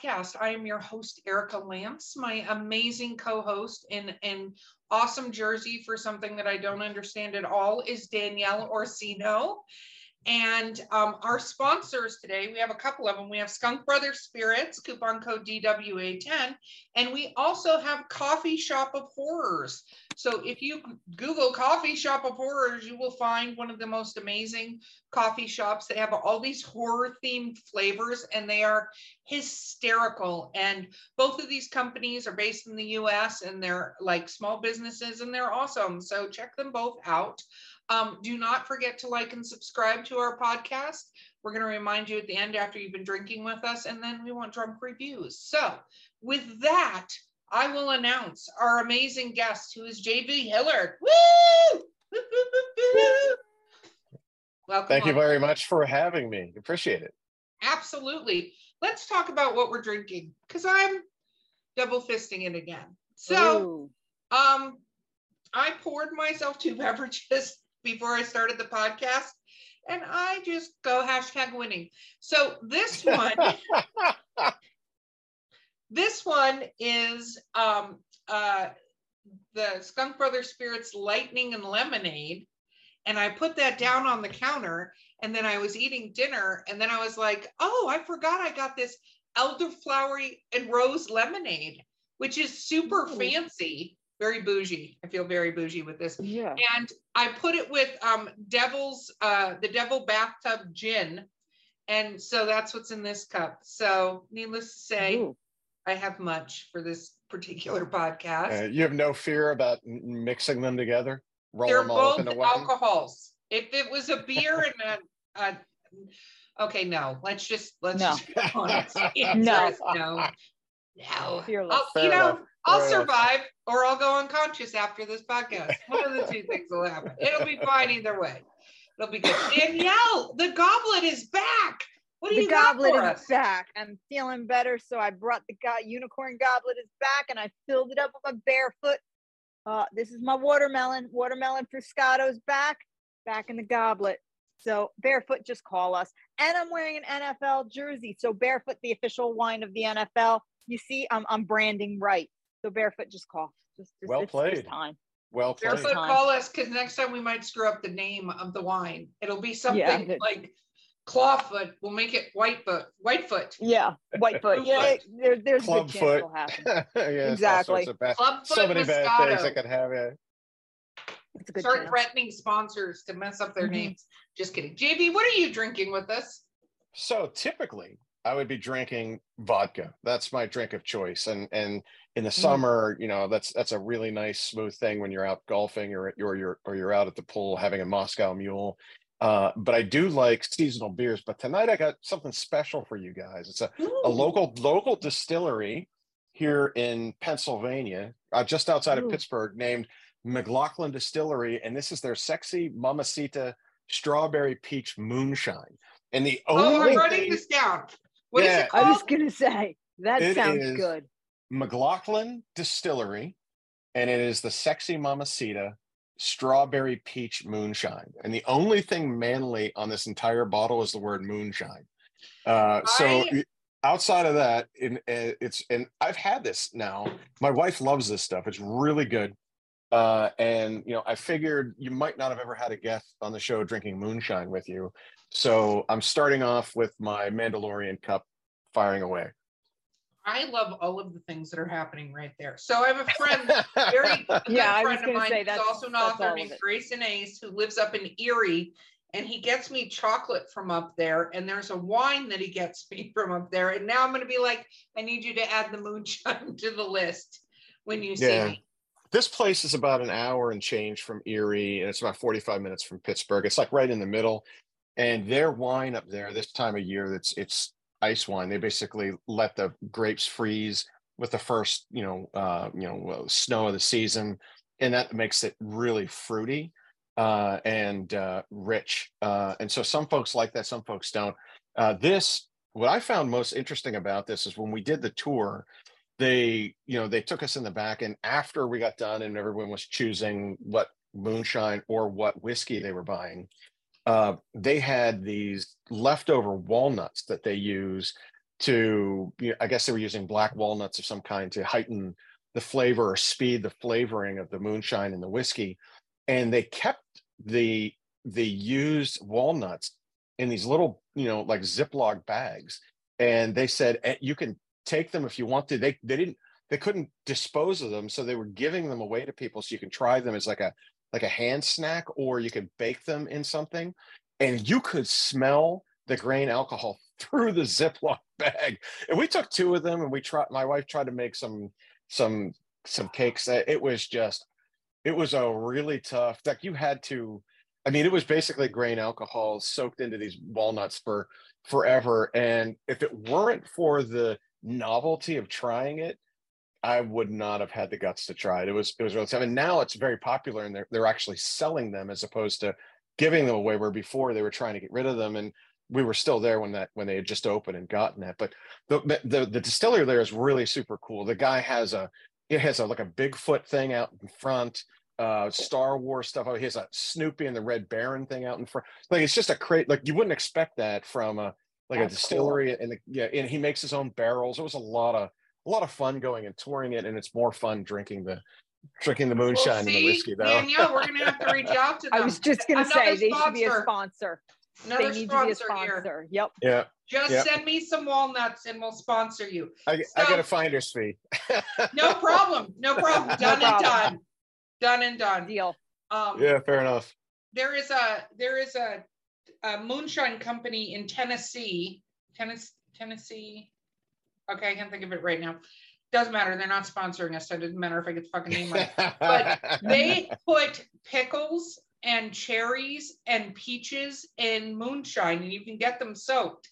Podcast. I am your host, Erica Lance. My amazing co-host in an awesome jersey for something that I don't understand at all is Danielle Orsino. And um, our sponsors today, we have a couple of them. We have Skunk Brothers Spirits, coupon code DWA10, and we also have Coffee Shop of Horrors. So if you Google Coffee Shop of Horrors, you will find one of the most amazing coffee shops that have all these horror themed flavors, and they are hysterical. And both of these companies are based in the US and they're like small businesses and they're awesome. So check them both out. Um, do not forget to like and subscribe to our podcast. We're going to remind you at the end after you've been drinking with us, and then we want drunk reviews. So, with that, I will announce our amazing guest, who is JV Hilliard. Woo! Welcome. Thank you very much for having me. Appreciate it. Absolutely. Let's talk about what we're drinking because I'm double fisting it again. So, Ooh. um, I poured myself two beverages before I started the podcast. And I just go hashtag winning. So this one, this one is um, uh, the Skunk Brothers Spirits Lightning and Lemonade. And I put that down on the counter. And then I was eating dinner. And then I was like, oh, I forgot I got this elderflowery and rose lemonade, which is super Ooh. fancy very bougie. I feel very bougie with this. Yeah. And I put it with um Devil's uh the Devil Bathtub Gin. And so that's what's in this cup. So needless to say, Ooh. I have much for this particular podcast. Uh, you have no fear about mixing them together? Roll They're them both alcohols. If it was a beer and a, a okay, no. Let's just let's no. just be honest. no. no. No. Oh, you know, I'll survive or I'll go unconscious after this podcast. One of the two things will happen. It'll be fine either way. It'll be good. Danielle, the goblet is back. What do the you goblet got for us? is back. I'm feeling better, so I brought the go- unicorn goblet is back, and I filled it up with my barefoot. Uh, this is my watermelon. Watermelon Fruscato's back, back in the goblet. So barefoot, just call us. And I'm wearing an NFL jersey. So barefoot, the official wine of the NFL. You see, I'm I'm branding right. So barefoot, just call. Just, just well played. It's time. Well played. Barefoot, call us because next time we might screw up the name of the wine. It'll be something Yeah. like clawfoot. We'll make it whitefoot. Whitefoot. Yeah, whitefoot. yeah, there, there's a good chance Clubfoot. it'll happen. yeah, Exactly. sorts of bad- Clubfoot so many bad Moscato. things I could have. Yeah. It's a good Start chance. threatening sponsors to mess up their Mhm. names. Just kidding. JV, what are you drinking with us? So typically, I would be drinking vodka. That's my drink of choice. And and in the summer, you know, that's that's a really nice smooth thing when you're out golfing or or you're or you're out at the pool having a Moscow Mule. Uh, but I do like seasonal beers. But tonight I got something special for you guys. It's a, a local local distillery here in Pennsylvania, uh, just outside of Pittsburgh, named McLaughlin Distillery, and this is their sexy Mamacita Strawberry Peach Moonshine. And the Oh, only I'm writing thing- this down. What is Yeah. it I was gonna say that It sounds is- good. McLaughlin Distillery, and it is the sexy Mamacita Strawberry Peach Moonshine. And the only thing manly on this entire bottle is the word moonshine. Uh, so I- outside of that, in, uh, it's and I've had this now. My wife loves this stuff. It's really good. Uh, and you know, I figured you might not have ever had a guest on the show drinking moonshine with you. So I'm starting off with my Mandalorian cup firing away. I love all of the things that are happening right there. So I have a friend, very a good Yeah, friend of mine, say who's also an author named it. Grayson Ace, who lives up in Erie, and he gets me chocolate from up there. And there's a wine that he gets me from up there. And now I'm going to be like, I need you to add the moonshine to the list when you see Yeah. me. this place is about an hour and change from Erie, and it's about 45 minutes from Pittsburgh. It's like right in the middle. And their wine up there this time of year, it's it's ice wine. They basically let the grapes freeze with the first, you know, uh, you know, snow of the season, and that makes it really fruity uh, and uh, rich. Uh, and so some folks like that, some folks don't. Uh, this, what I found most interesting about this is when we did the tour, they, you know, they took us in the back, and after we got done, and everyone was choosing what moonshine or what whiskey they were buying uh, they had these leftover walnuts that they use to, you know, I guess they were using black walnuts of some kind to heighten the flavor or speed the flavoring of the moonshine and the whiskey. And they kept the the used walnuts in these little, you know, like Ziploc bags. And they said eh, you can take them if you want to. They they didn't they couldn't dispose of them, so they were giving them away to people so you can try them as like a like a hand snack, or you could bake them in something, and you could smell the grain alcohol through the Ziploc bag. And we took two of them, and we tried. My wife tried to make some some some cakes. It was just, it was a really tough. Like you had to. I mean, it was basically grain alcohol soaked into these walnuts for forever. And if it weren't for the novelty of trying it, I would not have had the guts to try it. It was it was really tough. And now it's very popular and they're they're actually selling them as opposed to giving them away where before they were trying to get rid of them. And we were still there when that when they had just opened and gotten it. But the the, the distillery there is really super cool. The guy has a it has a like a Bigfoot thing out in front, uh Star Wars stuff. Oh, he has a Snoopy and the Red Baron thing out in front. Like it's just a crate, like you wouldn't expect that from a like That's a distillery cool. and the, yeah, and he makes his own barrels. It was a lot of a lot of fun going and touring it, and it's more fun drinking the drinking the moonshine well, see, and the whiskey. Though, Danielle, we're gonna have to reach out to them. I was just gonna Another say they should be a sponsor. Another they need sponsor to be a sponsor. Here. Yep. Yeah. Just yep. send me some walnuts and we'll sponsor you. I, so, I got a finder's fee. no problem. No problem. Done no and done. Done and done. Deal. Um, yeah, fair enough. There is a there is a, a moonshine company in Tennessee, Tennessee, Tennessee, Okay, I can't think of it right now. Doesn't matter. They're not sponsoring us, so it doesn't matter if I get the fucking name right. but they put pickles and cherries and peaches in moonshine, and you can get them soaked.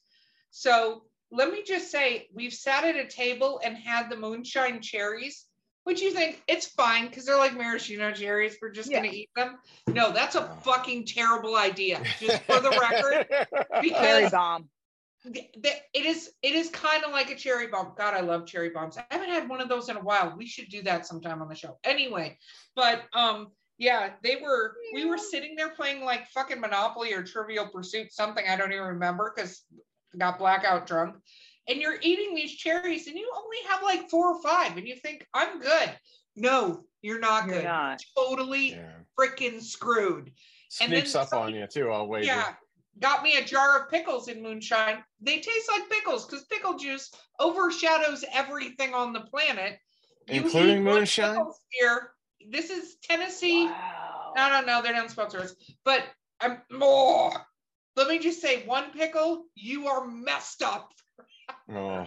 So let me just say, we've sat at a table and had the moonshine cherries. Would you think it's fine because they're like maraschino cherries? We're just yeah. gonna eat them. No, that's a fucking terrible idea. Just for the record, because bomb it is it is kind of like a cherry bomb. God, I love cherry bombs. I haven't had one of those in a while. We should do that sometime on the show. Anyway, but um yeah, they were we were sitting there playing like fucking Monopoly or Trivial Pursuit, something I don't even remember because I got blackout drunk. And you're eating these cherries and you only have like four or five, and you think, I'm good. No, you're not you're good. Not. Totally yeah. freaking screwed. Sneaks up on you too, I'll wait. Yeah got me a jar of pickles in moonshine. They taste like pickles because pickle juice overshadows everything on the planet. You Including moonshine? Here. This is Tennessee. Wow. No, no, no, they're not sponsors. But I'm more. Oh, let me just say, one pickle, you are messed up. oh.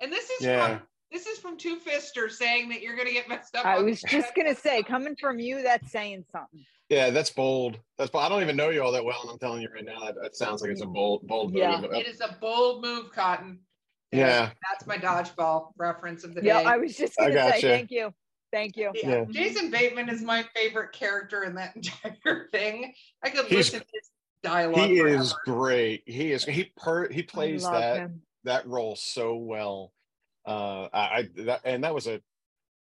And this is yeah. from this is from Two Fister saying that you're gonna get messed up. I was just gonna say, coming from you, that's saying something. Yeah, that's bold. That's bold. I don't even know you all that well, and I'm telling you right now, that, that sounds like it's a bold, bold move. yeah. move. It is a bold move, Cotton. Yeah, that's my dodgeball reference of the yeah, day. Yeah, I was just gonna say thank you. Thank you. Yeah. yeah. Jason Bateman is my favorite character in that entire thing. I could He's, listen to his dialogue. He forever. is great. He is he per he plays that him. that role so well. Uh I, I that, and that was a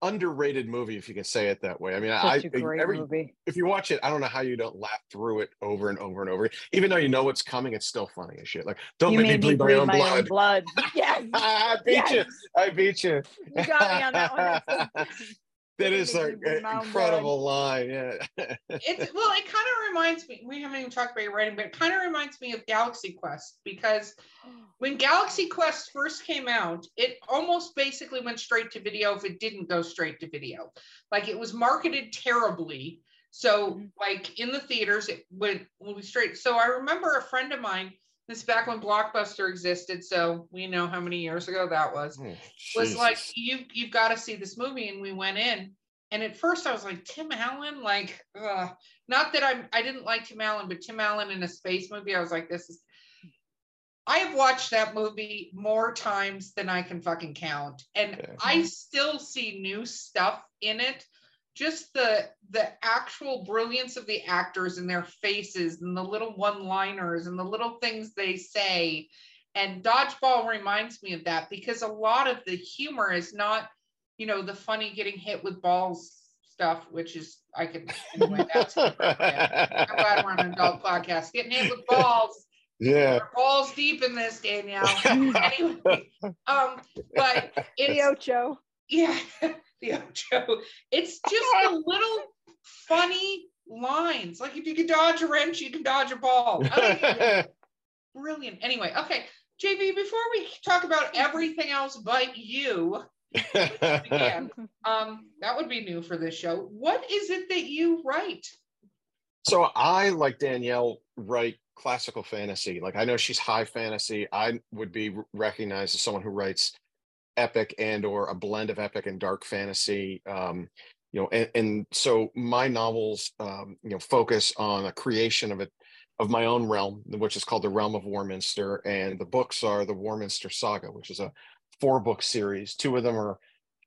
underrated movie, if you can say it that way. I mean, Such I every movie. if you watch it, I don't know how you don't laugh through it over and over and over. Even though you know what's coming, it's still funny as shit. Like, don't you make me bleed, bleed my, own, my blood. own blood. Yes, I beat yes. you. I beat you. You got me on that one. that is an incredible line. Yeah. it's well, it kind of reminds me. We haven't even talked about your writing, but it kind of reminds me of Galaxy Quest because when Galaxy Quest first came out, it almost basically went straight to video if it didn't go straight to video. Like it was marketed terribly. So, mm-hmm. like in the theaters, it went, went straight. So I remember a friend of mine this back when Blockbuster existed, so we know how many years ago that was. Oh, was like you you've got to see this movie, and we went in. And at first, I was like Tim Allen, like, ugh. not that I'm I didn't like Tim Allen, but Tim Allen in a space movie, I was like, this is. I have watched that movie more times than I can fucking count, and Yeah. I still see new stuff in it. Just the the actual brilliance of the actors and their faces and the little one-liners and the little things they say. And Dodgeball reminds me of that because a lot of the humor is not, you know, the funny getting hit with balls stuff, which is I can anyway. That's I'm glad we're on an adult podcast. Getting hit with balls yeah. we're balls deep in this, Danielle. anyway, um, but The it's Ocho. yeah, the Ocho. It's just the little funny lines. Like if you can dodge a wrench, you can dodge a ball. I think brilliant. Anyway, okay, JV. Before we talk about everything else but you, again, um, that would be new for this show. What is it that you write? So I, like Danielle, write classical fantasy. Like I know she's high fantasy. I would be recognized as someone who writes epic and or a blend of epic and dark fantasy. Um, you know, and, and so my novels, um, you know, focus on a creation of it of my own realm, which is called the Realm of Warminster, and the books are the Warminster Saga, which is a four book series. Two of them are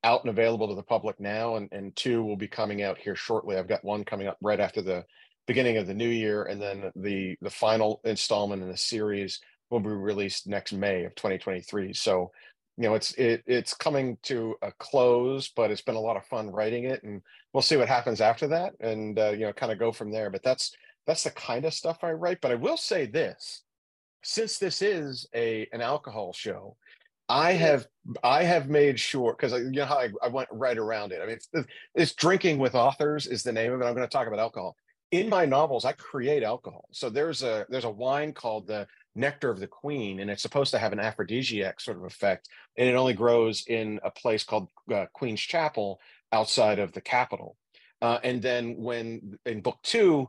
out and available to the public now, and, and two will be coming out here shortly. I've got one coming up right after the beginning of the new year, and then the the final installment in the series will be released next May of 2023. So, you know, it's it it's coming to a close, but it's been a lot of fun writing it, and we'll see what happens after that, and uh, you know, kind of go from there. But that's that's the kind of stuff I write. But I will say this: since this is a an alcohol show, I have I have made sure because you know how I, I went right around it. I mean, it's, it's drinking with authors is the name of it. I'm going to talk about alcohol in my novels. I create alcohol. So there's a there's a wine called the Nectar of the Queen, and it's supposed to have an aphrodisiac sort of effect, and it only grows in a place called uh, Queen's Chapel outside of the capital. Uh, and then when in book two,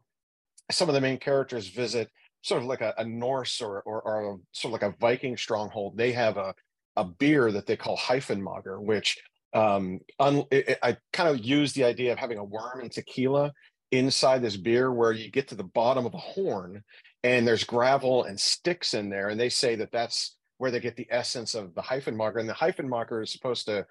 some of the main characters visit sort of like a, a Norse or, or or a, sort of like a Viking stronghold. They have a a beer that they call Hyphenmager, which um, un, it, it- I kind of use the idea of having a worm and tequila inside this beer, where you get to the bottom of a horn and there's gravel and sticks in there, and they say that that's where they get the essence of the hyphen marker. and the hyphen marker is supposed to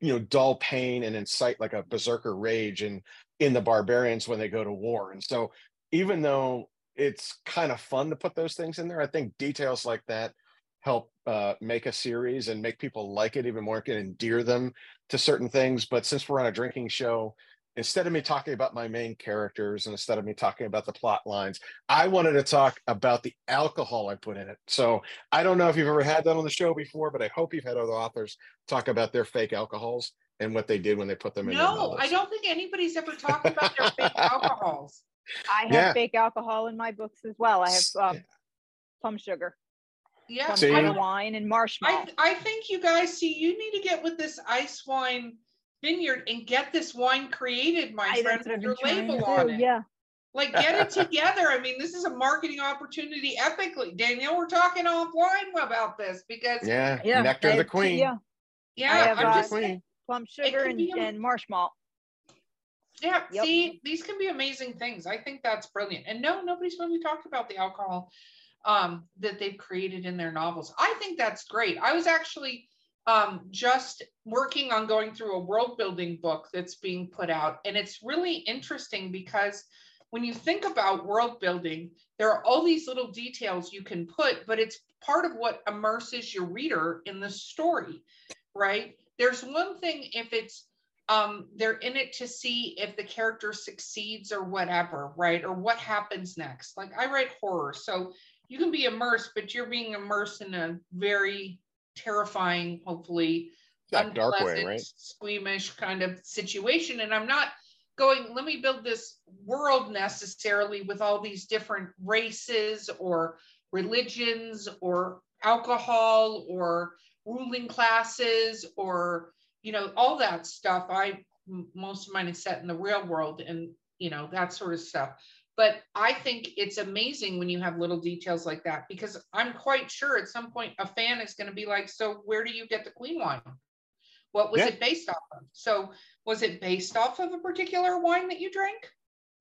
you know dull pain and incite like a berserker rage in in the barbarians when they go to war and so even though it's kind of fun to put those things in there i think details like that help uh, make a series and make people like it even more can endear them to certain things but since we're on a drinking show instead of me talking about my main characters and instead of me talking about the plot lines i wanted to talk about the alcohol i put in it so i don't know if you've ever had that on the show before but i hope you've had other authors talk about their fake alcohols and what they did when they put them in No, novels. I don't think anybody's ever talked about their fake alcohols. I have Yeah. fake alcohol in my books as well. I have um, plum sugar, Yeah, plum sugar I, wine, and marshmallow. I, I think you guys see you need to get with this ice wine vineyard and get this wine created, my I- friend, that's with your label to on it. Yeah. Like get it together. I mean, this is a marketing opportunity epically. Danielle, we're talking offline about this because yeah, yeah, Yeah. nectar I of the have- queen Yeah. I have, I'm uh, just queen Plum sugar and, a- and marshmallow. Yeah, Yep. see, these can be amazing things. I think that's brilliant. And no, nobody's really talked about the alcohol um, that they've created in their novels. I think that's great. I was actually um, just working on going through a world building book that's being put out. And it's really interesting because when you think about world building, there are all these little details you can put, but it's part of what immerses your reader in the story, right? There's one thing if it's um, they're in it to see if the character succeeds or whatever, right? Or what happens next. Like I write horror, so you can be immersed, but you're being immersed in a very terrifying, hopefully that dark way right squeamish kind of situation. And I'm not going, let me build this world necessarily with all these different races or religions or alcohol or ruling classes or, you know, all that stuff. I, most of mine is set in the real world and, you know, that sort of stuff. But I think it's amazing when you have little details like that because I'm quite sure at some point a fan is going to be like, so where do you get the queen wine? What was Yeah. it based off of? So was it based off of a particular wine that you drank?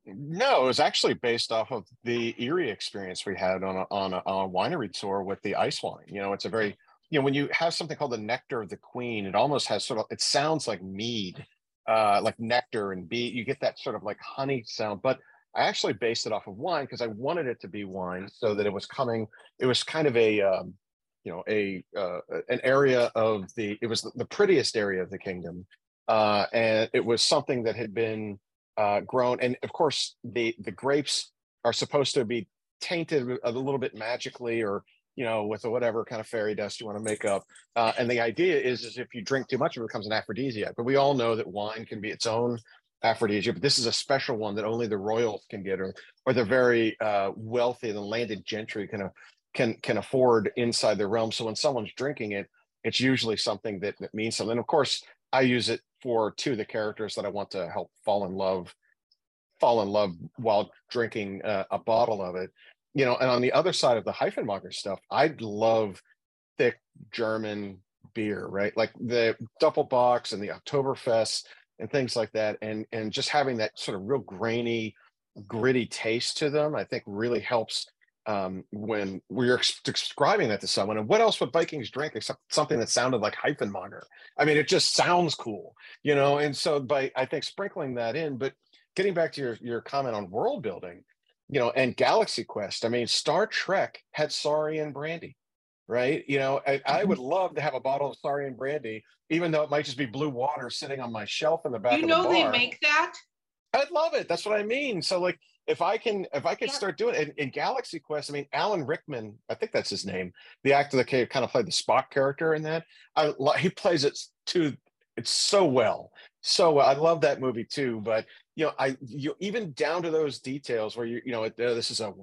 No, it was actually based off of the Erie experience we had on a, on a, on a winery tour with the ice wine. You know, it's a very you know when you have something called the nectar of the queen, it almost has sort of it sounds like mead, uh, like nectar and bee. You get that sort of like honey sound, but I actually based it off of wine because I wanted it to be wine so that it was coming. It was kind of a um, you know a uh, an area of the it was the prettiest area of the kingdom, uh, and it was something that had been uh, grown. And of course, the the grapes are supposed to be tainted a little bit magically or you know with whatever kind of fairy dust you want to make up uh, and the idea is is if you drink too much it becomes an aphrodisiac but we all know that wine can be its own aphrodisiac but this is a special one that only the royals can get or or the very uh, wealthy the landed gentry can uh, can can afford inside their realm so when someone's drinking it it's usually something that, that means something and of course i use it for two of the characters that I want to help fall in love, fall in love while drinking uh, a bottle of it. You know, and on the other side of the Hyphenmager stuff, I'd love thick German beer, right? Like the Doppelbocks and the Oktoberfest and things like that, and and just having that sort of real grainy, gritty taste to them, I think really helps um, when we're describing that to someone. And what else would Vikings drink except something that sounded like Hyphenmager? I mean, it just sounds cool, you know. And so by I think sprinkling that in, but getting back to your your comment on world building, you know, and Galaxy Quest. I mean, Star Trek had Saurian brandy, right? You know, I, I would mm-hmm. love to have a bottle of Saurian brandy, even though it might just be blue water sitting on my shelf in the back. You know, the they make that. I'd love it. That's what I mean. So like if I can if I can yeah. start doing it in, in, Galaxy Quest, I mean Alan Rickman, I think that's his name, the actor that kind of played the Spock character in that. I he plays it to it's so well, so well. I love that movie too. But you know, I you even down to those details where you you know uh, this is a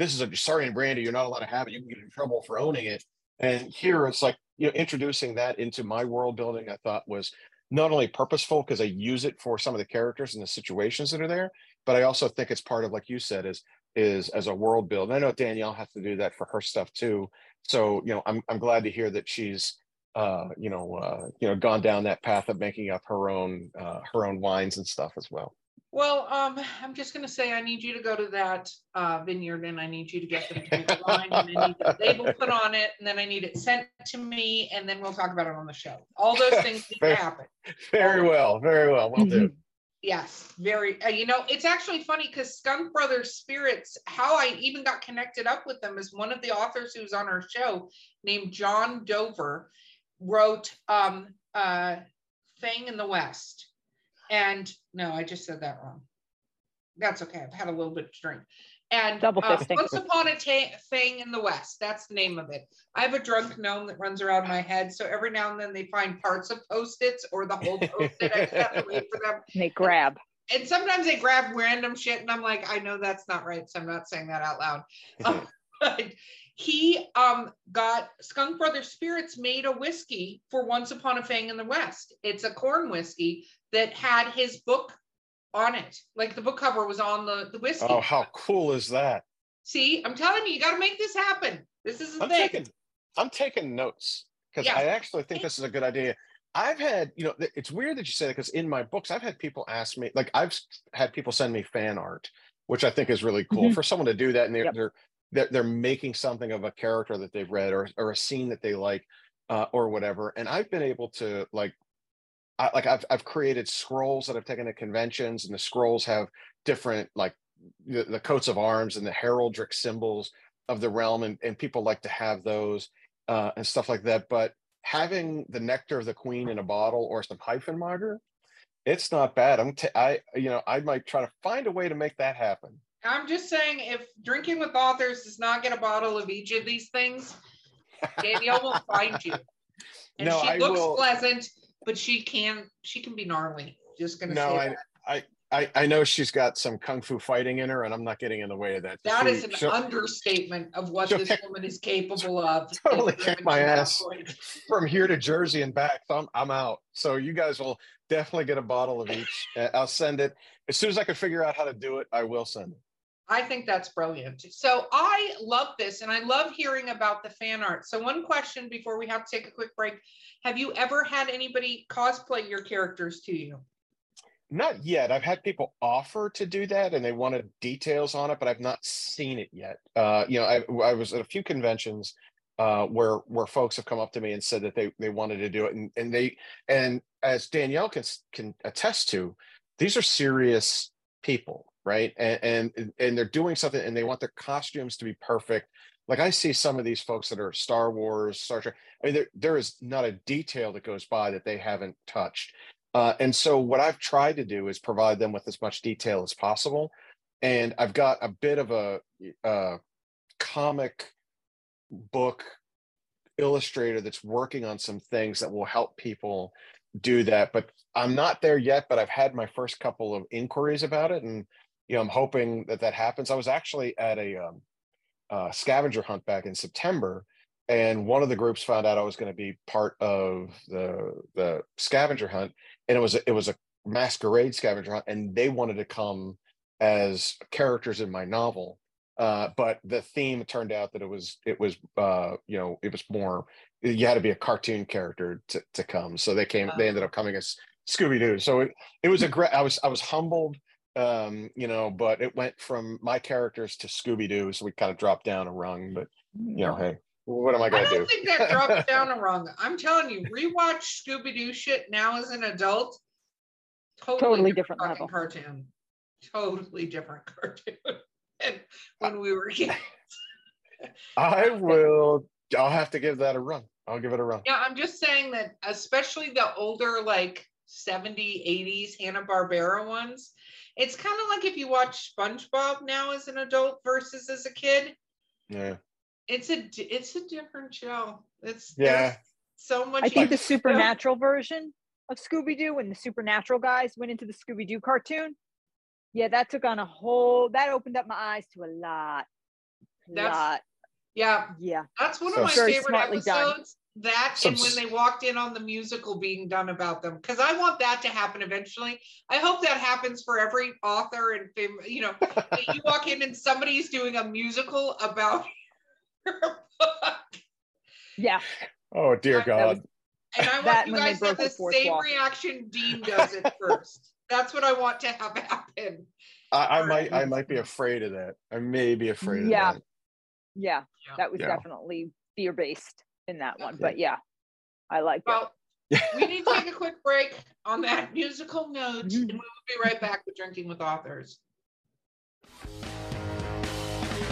this is a Saurian brandy you're not allowed to have it. You can get in trouble for owning it. And here it's like you know introducing that into my world building. I thought was not only purposeful because I use it for some of the characters and the situations that are there, but I also think it's part of like you said is is as a world build. And I know Danielle has to do that for her stuff too. So you know, I'm I'm glad to hear that she's uh, you know uh, you know gone down that path of making up her own uh, her own wines and stuff as well. Well, um, I'm just going to say I need you to go to that uh, vineyard and I need you to get them to make a wine and I need the label put on it and then I need it sent to me and then we'll talk about it on the show. All those things need to happen. Very well, very well. Well do. Yes, very. Uh, you know, it's actually funny because Skunk Brothers Spirits, how I even got connected up with them is one of the authors who's on our show named John Dover wrote um, uh, Thing in the West. And no, I just said that wrong. That's okay. I've had a little bit to drink. And Double uh, Once Upon a ta- Thing in the West. That's the name of it. I have a drunk gnome that runs around my head. So every now and then they find parts of post-its or the whole post-it. I have to wait for them. They grab. And, and, sometimes they grab random shit. And I'm like, I know that's not right. So I'm not saying that out loud. Um, but he um, got Skunk Brothers Spirits made a whiskey for Once Upon a Thing in the West. It's a corn whiskey that had his book on it. Like the book cover was on the, the whiskey. Oh, how cool is that? See, I'm telling you, you got to make this happen. This is the I'm thing. Taking, I'm taking notes because yeah. I actually think this is a good idea. I've had, you know, it's weird that you say that because in my books, I've had people ask me, like, I've had people send me fan art, which I think is really cool mm-hmm. for someone to do that. And they're, yep. they're, they're, they're, making something of a character that they've read or, or a scene that they like uh, or whatever. And I've been able to like I, like I've I've created scrolls that I've taken to conventions, and the scrolls have different like the, the coats of arms and the heraldic symbols of the realm, and, and people like to have those uh, and stuff like that. But having the nectar of the queen in a bottle or some hyphen Hyphenmager, it's not bad. I'm t- I you know I might try to find a way to make that happen. I'm just saying, if drinking with authors does not get a bottle of each of these things, Danielle will find you. And no, she I looks will... pleasant but she can she can be gnarly. Just gonna no, I, I I I know she's got some kung fu fighting in her, and I'm not getting in the way of that. That she, is an understatement of what this kick, woman is capable of. Totally kick my ass from here to Jersey and back. So I'm I'm out. So you guys will definitely get a bottle of each. I'll send it as soon as I can figure out how to do it. I will send it. I think that's brilliant. So I love this and I love hearing about the fan art. So one question before we have to take a quick break. Have you ever had anybody cosplay your characters to you? Not yet. I've had people offer to do that and they wanted details on it, but I've not seen it yet. Uh, you know, I, I was at a few conventions uh, where where folks have come up to me and said that they they wanted to do it, and and they and as Danielle can can attest to, these are serious people, right? And and and they're doing something, and they want their costumes to be perfect. Like I see some of these folks that are Star Wars, Star Trek. I mean, there there is not a detail that goes by that they haven't touched uh, and so what I've tried to do is provide them with as much detail as possible. And I've got a bit of a, a comic book illustrator that's working on some things that will help people do that. But I'm not there yet, but I've had my first couple of inquiries about it. And, you know, I'm hoping that that happens. I was actually at a um, uh, scavenger hunt back in September and one of the groups found out I was going to be part of the the scavenger hunt, and it was a, it was a masquerade scavenger hunt, and they wanted to come as characters in my novel. Uh, but the theme turned out that it was it was uh, you know it was more you had to be a cartoon character to, to come. So they came they ended up coming as Scooby Doo. So it it was a great. I was I was humbled um you know but it went from my characters to scooby-doo so we kind of dropped down a rung but you know hey what am I going I to don't do? think that drops down a rung. I'm telling you, rewatch Scooby Doo shit now as an adult. Totally, Totally different fucking level. cartoon. Totally different cartoon. and when we were kids. I will. I'll have to give that a run. I'll give it a run. Yeah, I'm just saying that, especially the older, like 70s, 80s Hanna Barbera ones. It's kind of like if you watch SpongeBob now as an adult versus as a kid. Yeah. It's a it's a different show. It's Yeah. so much. I think the extra- supernatural version of Scooby Doo when the supernatural guys went into the Scooby Doo cartoon. Yeah, that took on a whole. That opened up my eyes to a lot. A That's- lot. Yeah, Yeah. that's one So of my Very favorite smartly done. Episodes. That Some and when they walked in on the musical being done about them, because I want that to happen eventually. I hope that happens for every author and fam- you know, you walk in and somebody's doing a musical about your book. Yeah. Oh dear That God. was- And I That want you guys to have the the same wall. reaction Dean does at first. That's what I want to have happen. I, I might. I might be afraid of that. I may be afraid Yeah. of that. Yeah. Yeah. That was Yeah. definitely fear based in that one. But yeah, I like it. Well, we need to take a quick break on that musical note, and we will be right back with Drinking with Authors.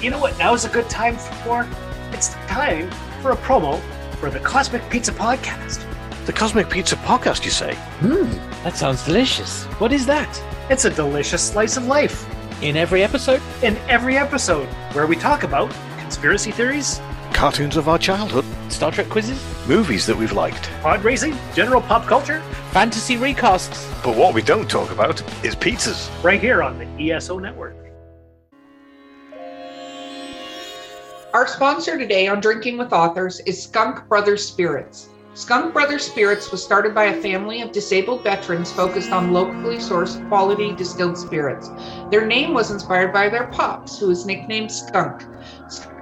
You know what now is a good time for? It's time for a promo for the Cosmic Pizza Podcast. The Cosmic Pizza Podcast, you say? Hmm, that sounds delicious. What is that? It's a delicious slice of life In every episode? in every episode where we talk about conspiracy theories, Cartoons of our childhood, Star Trek quizzes? movies that we've liked. pod racing, general pop culture, Fantasy recasts? But what we don't talk about is pizzas. right here on the ESO Network. Our sponsor today on Drinking with Authors is Skunk Brothers Spirits. Skunk Brothers Spirits was started by a family of disabled veterans focused on locally sourced quality distilled spirits. Their name was inspired by their pops, who was nicknamed Skunk.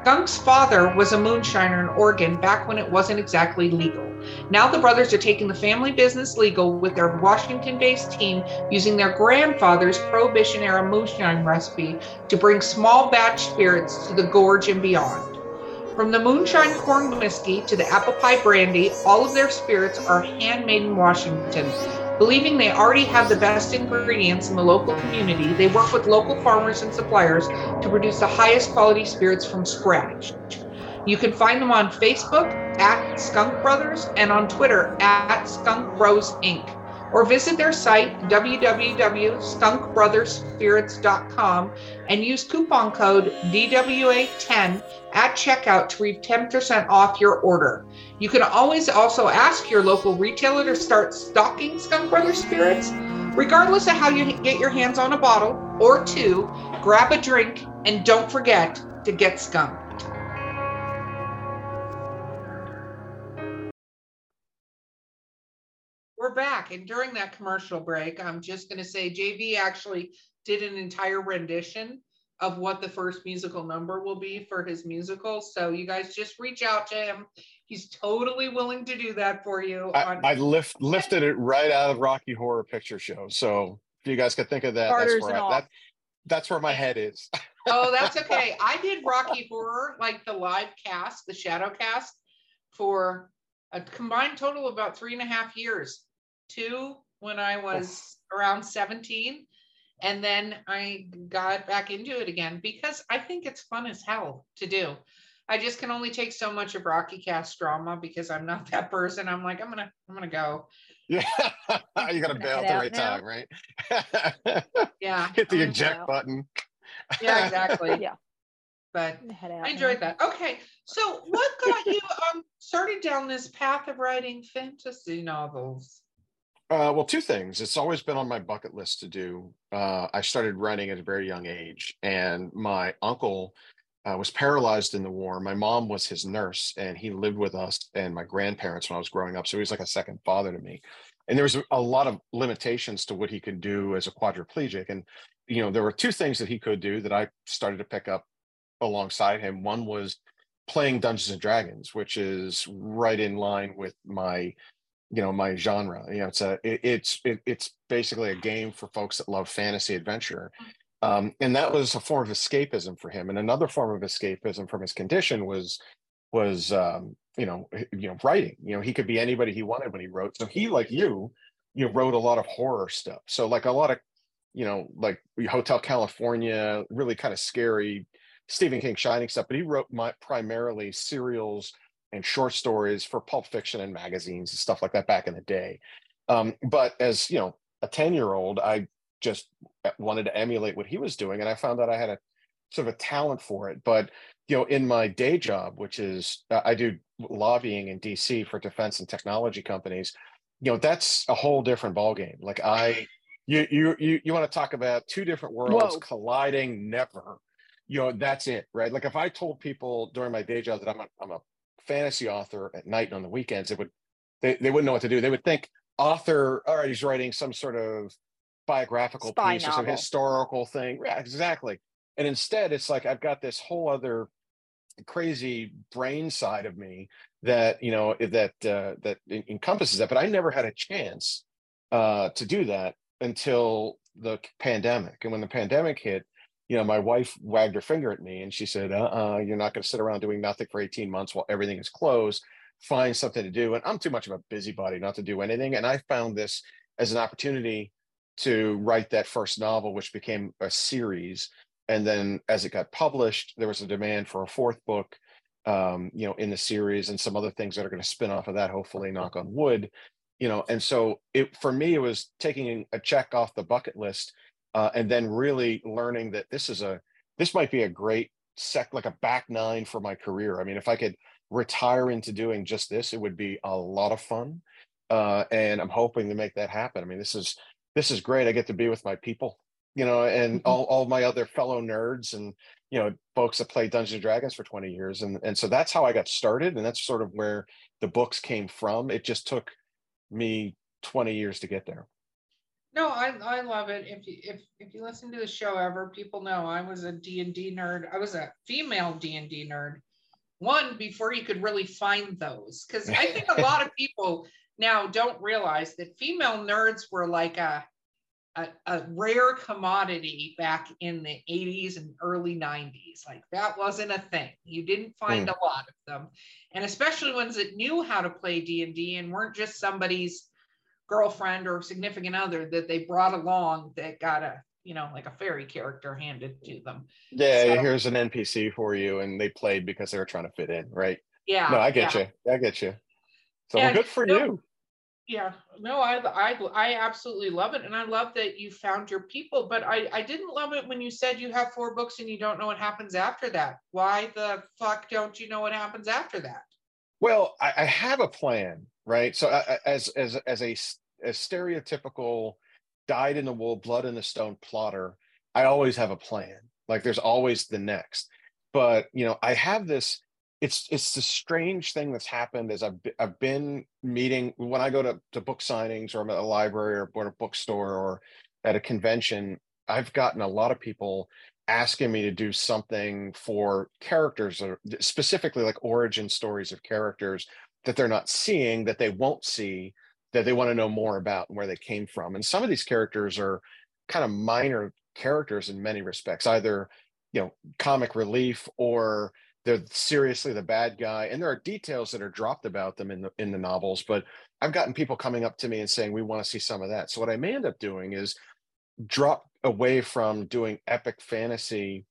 Skunk's father was a moonshiner in Oregon back when it wasn't exactly legal. Now the brothers are taking the family business legal with their Washington based team using their grandfather's Prohibition era moonshine recipe to bring small batch spirits to the gorge and beyond. From the moonshine corn whiskey to the apple pie brandy, all of their spirits are handmade in Washington. Believing they already have the best ingredients in the local community, they work with local farmers and suppliers to produce the highest quality spirits from scratch. You can find them on Facebook at Skunk Brothers and on Twitter at Skunk Bros Inc. Or visit their site www.skunkbrotherspirits.com and use coupon code DWA10 at checkout to reap 10% off your order. You can always also ask your local retailer to start stocking Skunk Brothers spirits. Regardless of how you get your hands on a bottle or two, grab a drink and don't forget to get skunked. We're back, and during that commercial break, I'm just going to say JV actually did an entire rendition of what the first musical number will be for his musical. So you guys just reach out to him. He's totally willing to do that for you. I, on- I lift lifted it right out of Rocky Horror Picture Show. So if you guys could think of that, that's where I, that, that's where my head is. Oh, that's okay. I did Rocky Horror, like the live cast, the shadow cast, for a combined total of about three and a half years. Two when I oh. was around 17. And then I got back into it again because I think it's fun as hell to do. I just can only take so much of Rocky cast drama because I'm not that person. I'm like, I'm gonna, I'm gonna go. Yeah, you got to gonna bail at the right now. time, right? Yeah. Hit the I'm eject button. Yeah, exactly. Yeah. But I'm gonna head out I now. enjoyed that. Okay, so what got you um started down this path of writing fantasy novels? Uh, well, two things. It's always been on my bucket list to do. Uh, I started writing at a very young age, and my uncle uh, was paralyzed in the war. My mom was his nurse, and he lived with us and my grandparents when I was growing up. So he was like a second father to me. And there was a lot of limitations to what he could do as a quadriplegic. And you know, there were two things that he could do that I started to pick up alongside him. One was playing Dungeons and Dragons, which is right in line with my you know my genre you know it's a it, it's it, it's basically a game for folks that love fantasy adventure um, and that was a form of escapism for him and another form of escapism from his condition was was um, you know you know writing you know he could be anybody he wanted when he wrote so he like you you know, wrote a lot of horror stuff so like a lot of you know like hotel california really kind of scary stephen king shining stuff but he wrote my primarily serials and short stories for pulp fiction and magazines and stuff like that back in the day. Um, but as you know, a 10 year old, I just wanted to emulate what he was doing. And I found out I had a sort of a talent for it. But, you know, in my day job, which is uh, I do lobbying in DC for defense and technology companies, you know, that's a whole different ballgame. Like I, you, you, you, you want to talk about two different worlds Whoa. colliding, never, you know, that's it, right? Like if I told people during my day job that I'm a, I'm a fantasy author at night and on the weekends, it would they, they wouldn't know what to do. They would think author, all right, he's writing some sort of biographical Spy piece or some historical thing. Yeah, exactly. And instead, it's like I've got this whole other crazy brain side of me that you know that uh, that en- encompasses that. But I never had a chance uh, to do that until the pandemic. And when the pandemic hit, you know, my wife wagged her finger at me and she said, uh-uh, you're not going to sit around doing nothing for 18 months while everything is closed. Find something to do. And I'm too much of a busybody not to do anything. And I found this as an opportunity to write that first novel, which became a series. And then as it got published, there was a demand for a fourth book, um, you know, in the series and some other things that are going to spin off of that, hopefully, knock on wood. You know, and so it for me, it was taking a check off the bucket list uh, and then really learning that this is a this might be a great sec like a back nine for my career. I mean, if I could retire into doing just this, it would be a lot of fun. Uh, and I'm hoping to make that happen. I mean, this is this is great. I get to be with my people, you know, and mm-hmm. all, all my other fellow nerds and you know folks that play Dungeons and Dragons for 20 years. And and so that's how I got started, and that's sort of where the books came from. It just took me 20 years to get there. No, I, I love it. If you if if you listen to the show ever, people know I was a D and D nerd. I was a female D and D nerd. One before you could really find those, because I think a lot of people now don't realize that female nerds were like a, a a rare commodity back in the 80s and early 90s. Like that wasn't a thing. You didn't find hmm. a lot of them, and especially ones that knew how to play D and D and weren't just somebody's girlfriend or significant other that they brought along that got a you know like a fairy character handed to them Yeah, So- here's an NPC for you, and they played because they were trying to fit in, right? yeah no, I get yeah, you. I get you. So And good for no- you. yeah no I, I i absolutely love it and i love that you found your people but i i didn't love it when you said you have four books and you don't know what happens after that why the fuck don't you know what happens after that Well, I, I have a plan, right? So I, I- as as as a, a stereotypical dyed in the wool, blood in the stone plotter, I always have a plan. Like there's always the next. But you know, I have this. It's it's the strange thing that's happened is I've I've been meeting when I go to, to book signings or I'm at a library or at a bookstore or at a convention. I've gotten a lot of people asking me to do something for characters or specifically like origin stories of characters that they're not seeing that they won't see that they want to know more about and where they came from and some of these characters are kind of minor characters in many respects, either you know comic relief or they're seriously the bad guy and there are details that are dropped about them in the in the novels but i've gotten people coming up to me and saying we want to see some of that. So what i may end up doing is drop away from doing epic fantasy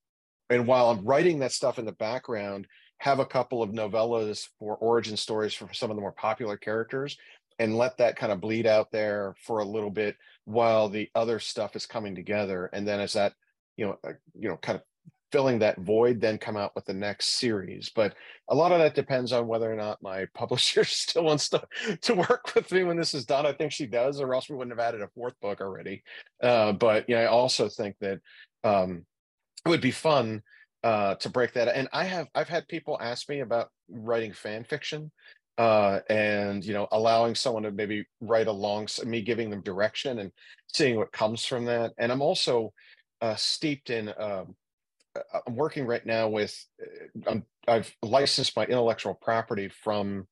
and while i'm writing that stuff in the background have a couple of novellas for origin stories for some of the more popular characters and let that kind of bleed out there for a little bit while the other stuff is coming together. And then as that you know uh, you know kind of filling that void then come out with the next series. But a lot of that depends on whether or not my publisher still wants to, to work with me when this is done. I think she does or else we wouldn't have added a fourth book already. Uh, but you know i also think that um, it would be fun uh, to break that and i have i've had people ask me about writing fan fiction uh, and you know allowing someone to maybe write along me giving them direction and seeing what comes from that. And i'm also uh, steeped in um, I'm working right now with uh, i have licensed my intellectual property from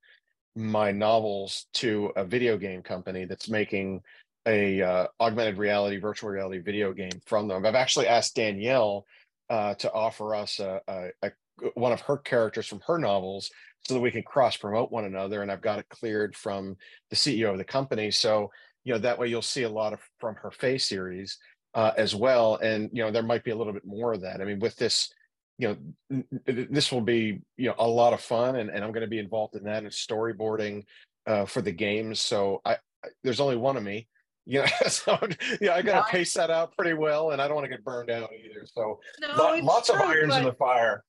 my novels to a video game company that's making a uh, augmented reality, virtual reality video game from them. I've actually asked Danielle uh, to offer us a, a, a, one of her characters from her novels so that we can cross promote one another. And I've got it cleared from the CEO of the company. So you know that way you'll see a lot of from her Fae series uh, as well. And you know, there might be a little bit more of that. I mean, with this, you know, this will be you know a lot of fun, and, and I'm going to be involved in that and storyboarding uh, for the games. So I, I, there's only one of me. You know, so yeah, I got to pace that out pretty well, and I don't want to get burned out either. So no, lots true, of irons in the fire.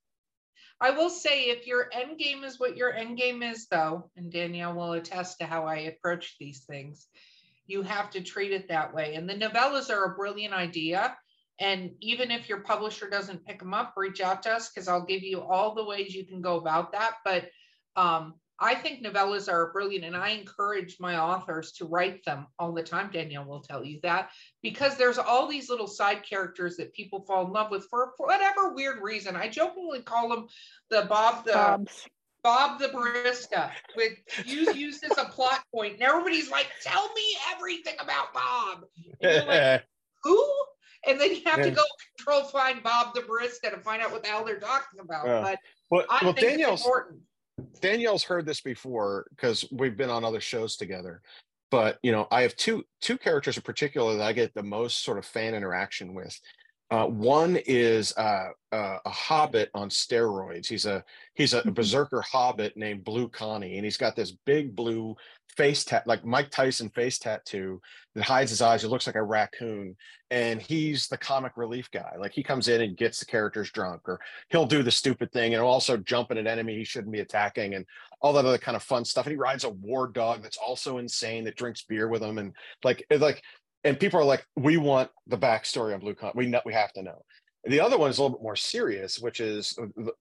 I will say, if your end game is what your end game is, though, and Danielle will attest to how I approach these things, you have to treat it that way. And the novellas are a brilliant idea. And even if your publisher doesn't pick them up, reach out to us because I'll give you all the ways you can go about that. But um, I think novellas are brilliant, and I encourage my authors to write them all the time. Danielle will tell you that because there's all these little side characters that people fall in love with for, for whatever weird reason. I jokingly call them the Bob the Bobs. Bob the barista with use used as a plot point, and everybody's like, "Tell me everything about Bob." Like, Who? And then you have to go control find Bob the barista to find out what the hell they're talking about. Yeah. But well, I well, think Danielle's, it's important. Danielle's heard this before because we've been on other shows together. But you know, I have two two characters in particular that I get the most sort of fan interaction with. Uh, one is uh, uh, a hobbit on steroids. He's a he's a mm-hmm. berserker hobbit named Blue Connie, and he's got this big blue face tat, like Mike Tyson face tattoo that hides his eyes. It looks like a raccoon, and he's the comic relief guy. Like he comes in and gets the characters drunk, or he'll do the stupid thing, and also jump at an enemy he shouldn't be attacking, and all that other kind of fun stuff. And he rides a war dog that's also insane that drinks beer with him, and like like and people are like, we want the backstory on Blue Con. We know, we have to know. The other one is a little bit more serious, which is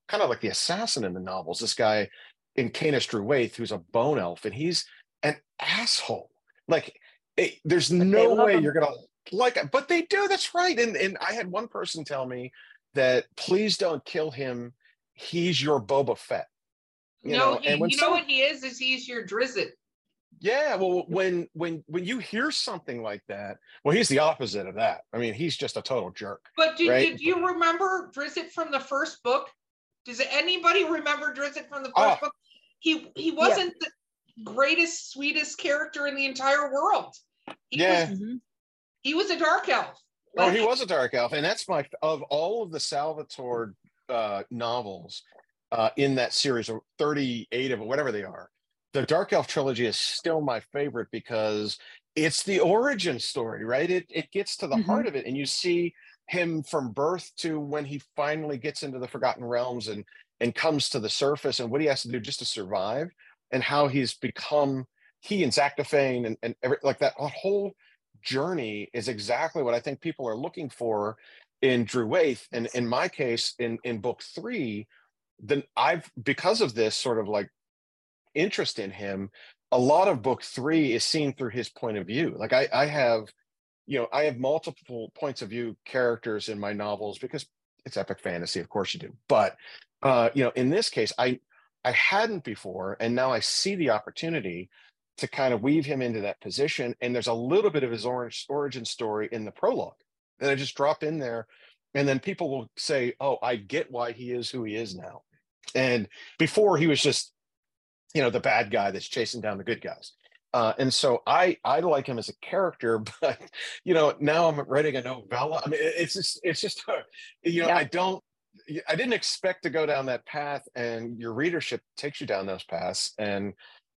kind of like the assassin in the novels. This guy Incanus Druwaith, who's a bone elf, and he's an asshole. Like, it, there's but no way him. you're gonna like it, but they do. That's right. And and I had one person tell me that please don't kill him. He's your Boba Fett. You no, know, he, and when you know what he is? Is he's your Drizzt. Yeah, well, when when when you hear something like that, well, he's the opposite of that. I mean, he's just a total jerk. But did, right? did you remember Drizzt from the first book? Does anybody remember Drizzt from the first oh. book? He he wasn't yeah. the greatest, sweetest character in the entire world. He yeah, was, he was a dark elf. Like, oh, he was a dark elf, and that's my of all of the Salvatore uh, novels uh, in that series, or thirty-eight of whatever they are the Dark Elf trilogy is still my favorite because it's the origin story, right? It it gets to the mm-hmm. heart of it, and you see him from birth to when he finally gets into the Forgotten Realms and and comes to the surface, and what he has to do just to survive, and how he's become he and Zaknafein and and every, like that whole journey is exactly what I think people are looking for in Druwaith, and in my case, in in book three, then I've because of this sort of like interest in him, a lot of book three is seen through his point of view. Like I, I have, you know, I have multiple points of view characters in my novels because it's epic fantasy, of course you do. But uh, you know, in this case, I I hadn't before, and now I see the opportunity to kind of weave him into that position. And there's a little bit of his origin story in the prologue. and I just drop in there, and then people will say, "Oh, I get why he is who he is now." And before he was just, you know, the bad guy that's chasing down the good guys. Uh, and so I I like him as a character, but you know now I'm writing a novella. I mean, it's just it's just you know Yeah. I don't I didn't expect to go down that path, and your readership takes you down those paths, and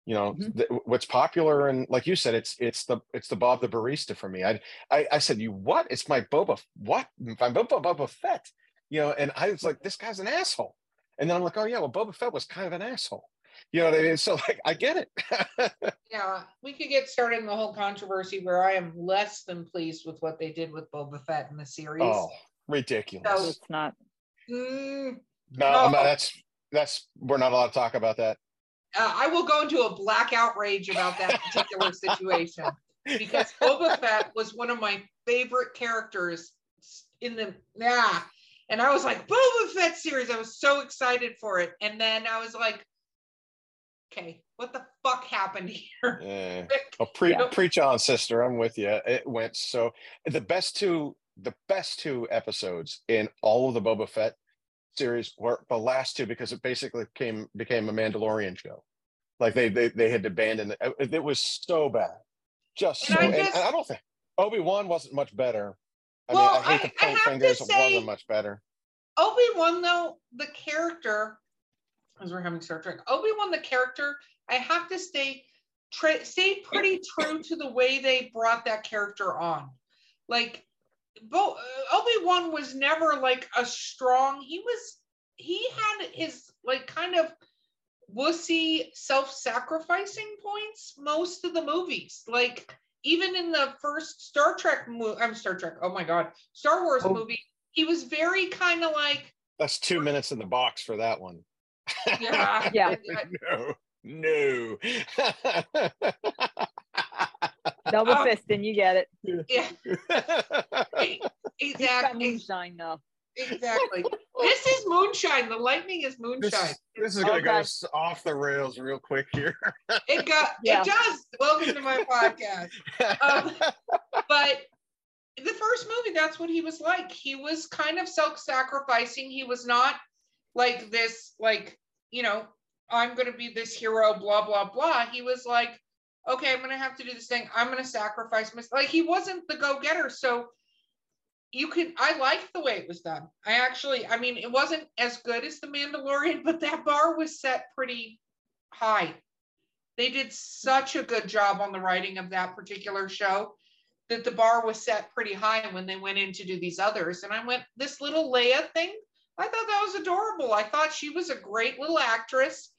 you know Mhm. th- what's popular, and like you said, it's it's the it's the Bob the barista for me. I I, I said you what? It's my Boba what? My Boba Boba Fett, you know, and I was like this guy's an asshole, and then I'm like oh yeah, well Boba Fett was kind of an asshole. You know what I mean? So like I get it. Yeah, we could get started in the whole controversy where I am less than pleased with what they did with Boba Fett in the series. oh, ridiculous. So- It's not. Mm, no, no. no, that's that's we're not allowed to talk about that. uh, I will go into a black outrage about that particular situation because Boba Fett was one of my favorite characters in the yeah. And I was like, Boba Fett series. I was so excited for it. And then I was like, okay, what the fuck happened here? Yeah. Oh, pre- Yeah. preach on, sister. I'm with you. It went so the best two, the best two episodes in all of the Boba Fett series were the last two because it basically came became a Mandalorian show. Like they they they had to abandon it. It, was so bad, just And so. I just- and I don't think Obi Wan wasn't much better. I Well, mean, I hate I- to point fingers. It wasn't much better. Obi-Wan, though, the character, as we're having Star Trek, Obi-Wan, the character, I have to stay tra- stay pretty true to the way they brought that character on. Like, Bo- uh, Obi-Wan was never like a strong, he was, he had his like kind of wussy self-sacrificing points most of the movies. Like, even in the first Star Trek movie, I'm Star Trek, oh my God, Star Wars Oh. movie, he was very kind of like, That's two minutes in the box for that one. Yeah, Yeah. no, no. Double Um, fisting, you get it. yeah, He's got exactly, moonshine though. exactly. This is moonshine. The lightning is moonshine. this is gonna go Okay. s- off the rails real quick here. It got, Yeah. it does. Welcome to my podcast. Um, but the first movie, that's what he was like. He was kind of self-sacrificing. He was not like this, like, you know, I'm gonna be this hero, blah, blah, blah. He was like, okay, I'm gonna have to do this thing. I'm gonna sacrifice myself. Like he wasn't the go-getter. So you can I liked the way it was done. I actually, I mean, it wasn't as good as the Mandalorian, but that bar was set pretty high. They did such a good job on the writing of that particular show that the bar was set pretty high when they went in to do these others. And I went, this little Leia thing, I thought that was adorable. I thought she was a great little actress.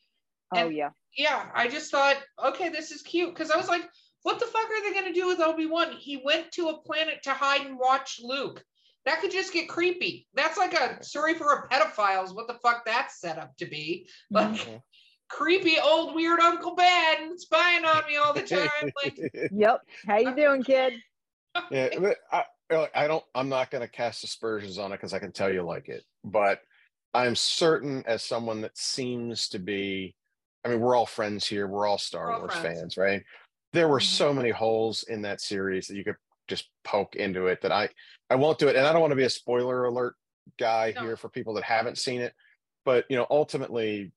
Oh And- yeah. Yeah, I just thought, okay, this is cute. Cause I was like, what the fuck are they gonna do with Obi-Wan? He went to a planet to hide and watch Luke. That could just get creepy. That's like a sorry for a pedophiles. What the fuck that's set up to be. Like Mhm. creepy old weird Uncle Ben spying on me all the time. Like, Yep. How you doing, kid? yeah, but I, I don't. I'm not going to cast aspersions on it because I can tell you like it. But I'm certain, as someone that seems to be, I mean, we're all friends here. We're all Star We're all Wars friends. fans, right? There were Mhm. so many holes in that series that you could just poke into it that I I won't do it. And I don't want to be a spoiler alert guy No. here for people that haven't seen it. But you know, ultimately,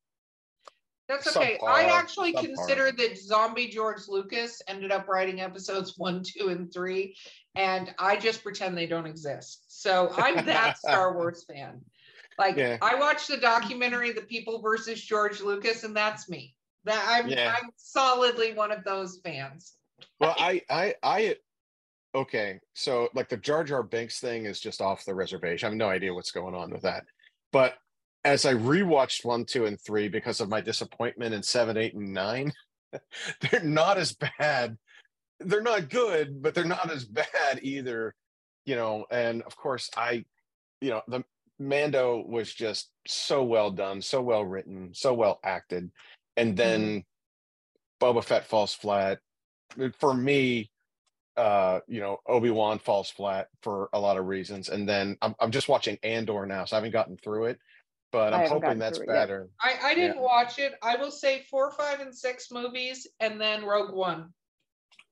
That's okay. Subpar, I actually subpar. consider that zombie George Lucas ended up writing episodes one, two, and three, and I just pretend they don't exist. So I'm that Star Wars fan. Like Yeah. I watched the documentary The People versus George Lucas, and that's me. That I'm Yeah. I'm solidly one of those fans. well, I I I okay, so like the Jar Jar Binks thing is just off the reservation. I have no idea what's going on with that. But as I rewatched one, two, and three because of my disappointment in seven, eight, and nine, they're not as bad. They're not good, but they're not as bad either. You know, and of course, I, you know, the Mando was just so well done, so well written, so well acted, and then Boba Fett falls flat. For me, uh, you know, Obi Wan falls flat for a lot of reasons, and then I'm I'm just watching Andor now, so I haven't gotten through it, but I I'm haven't hoping gotten that's through it yet. better. I, I didn't Yeah. watch it. I will say four, five, and six movies, and then Rogue One.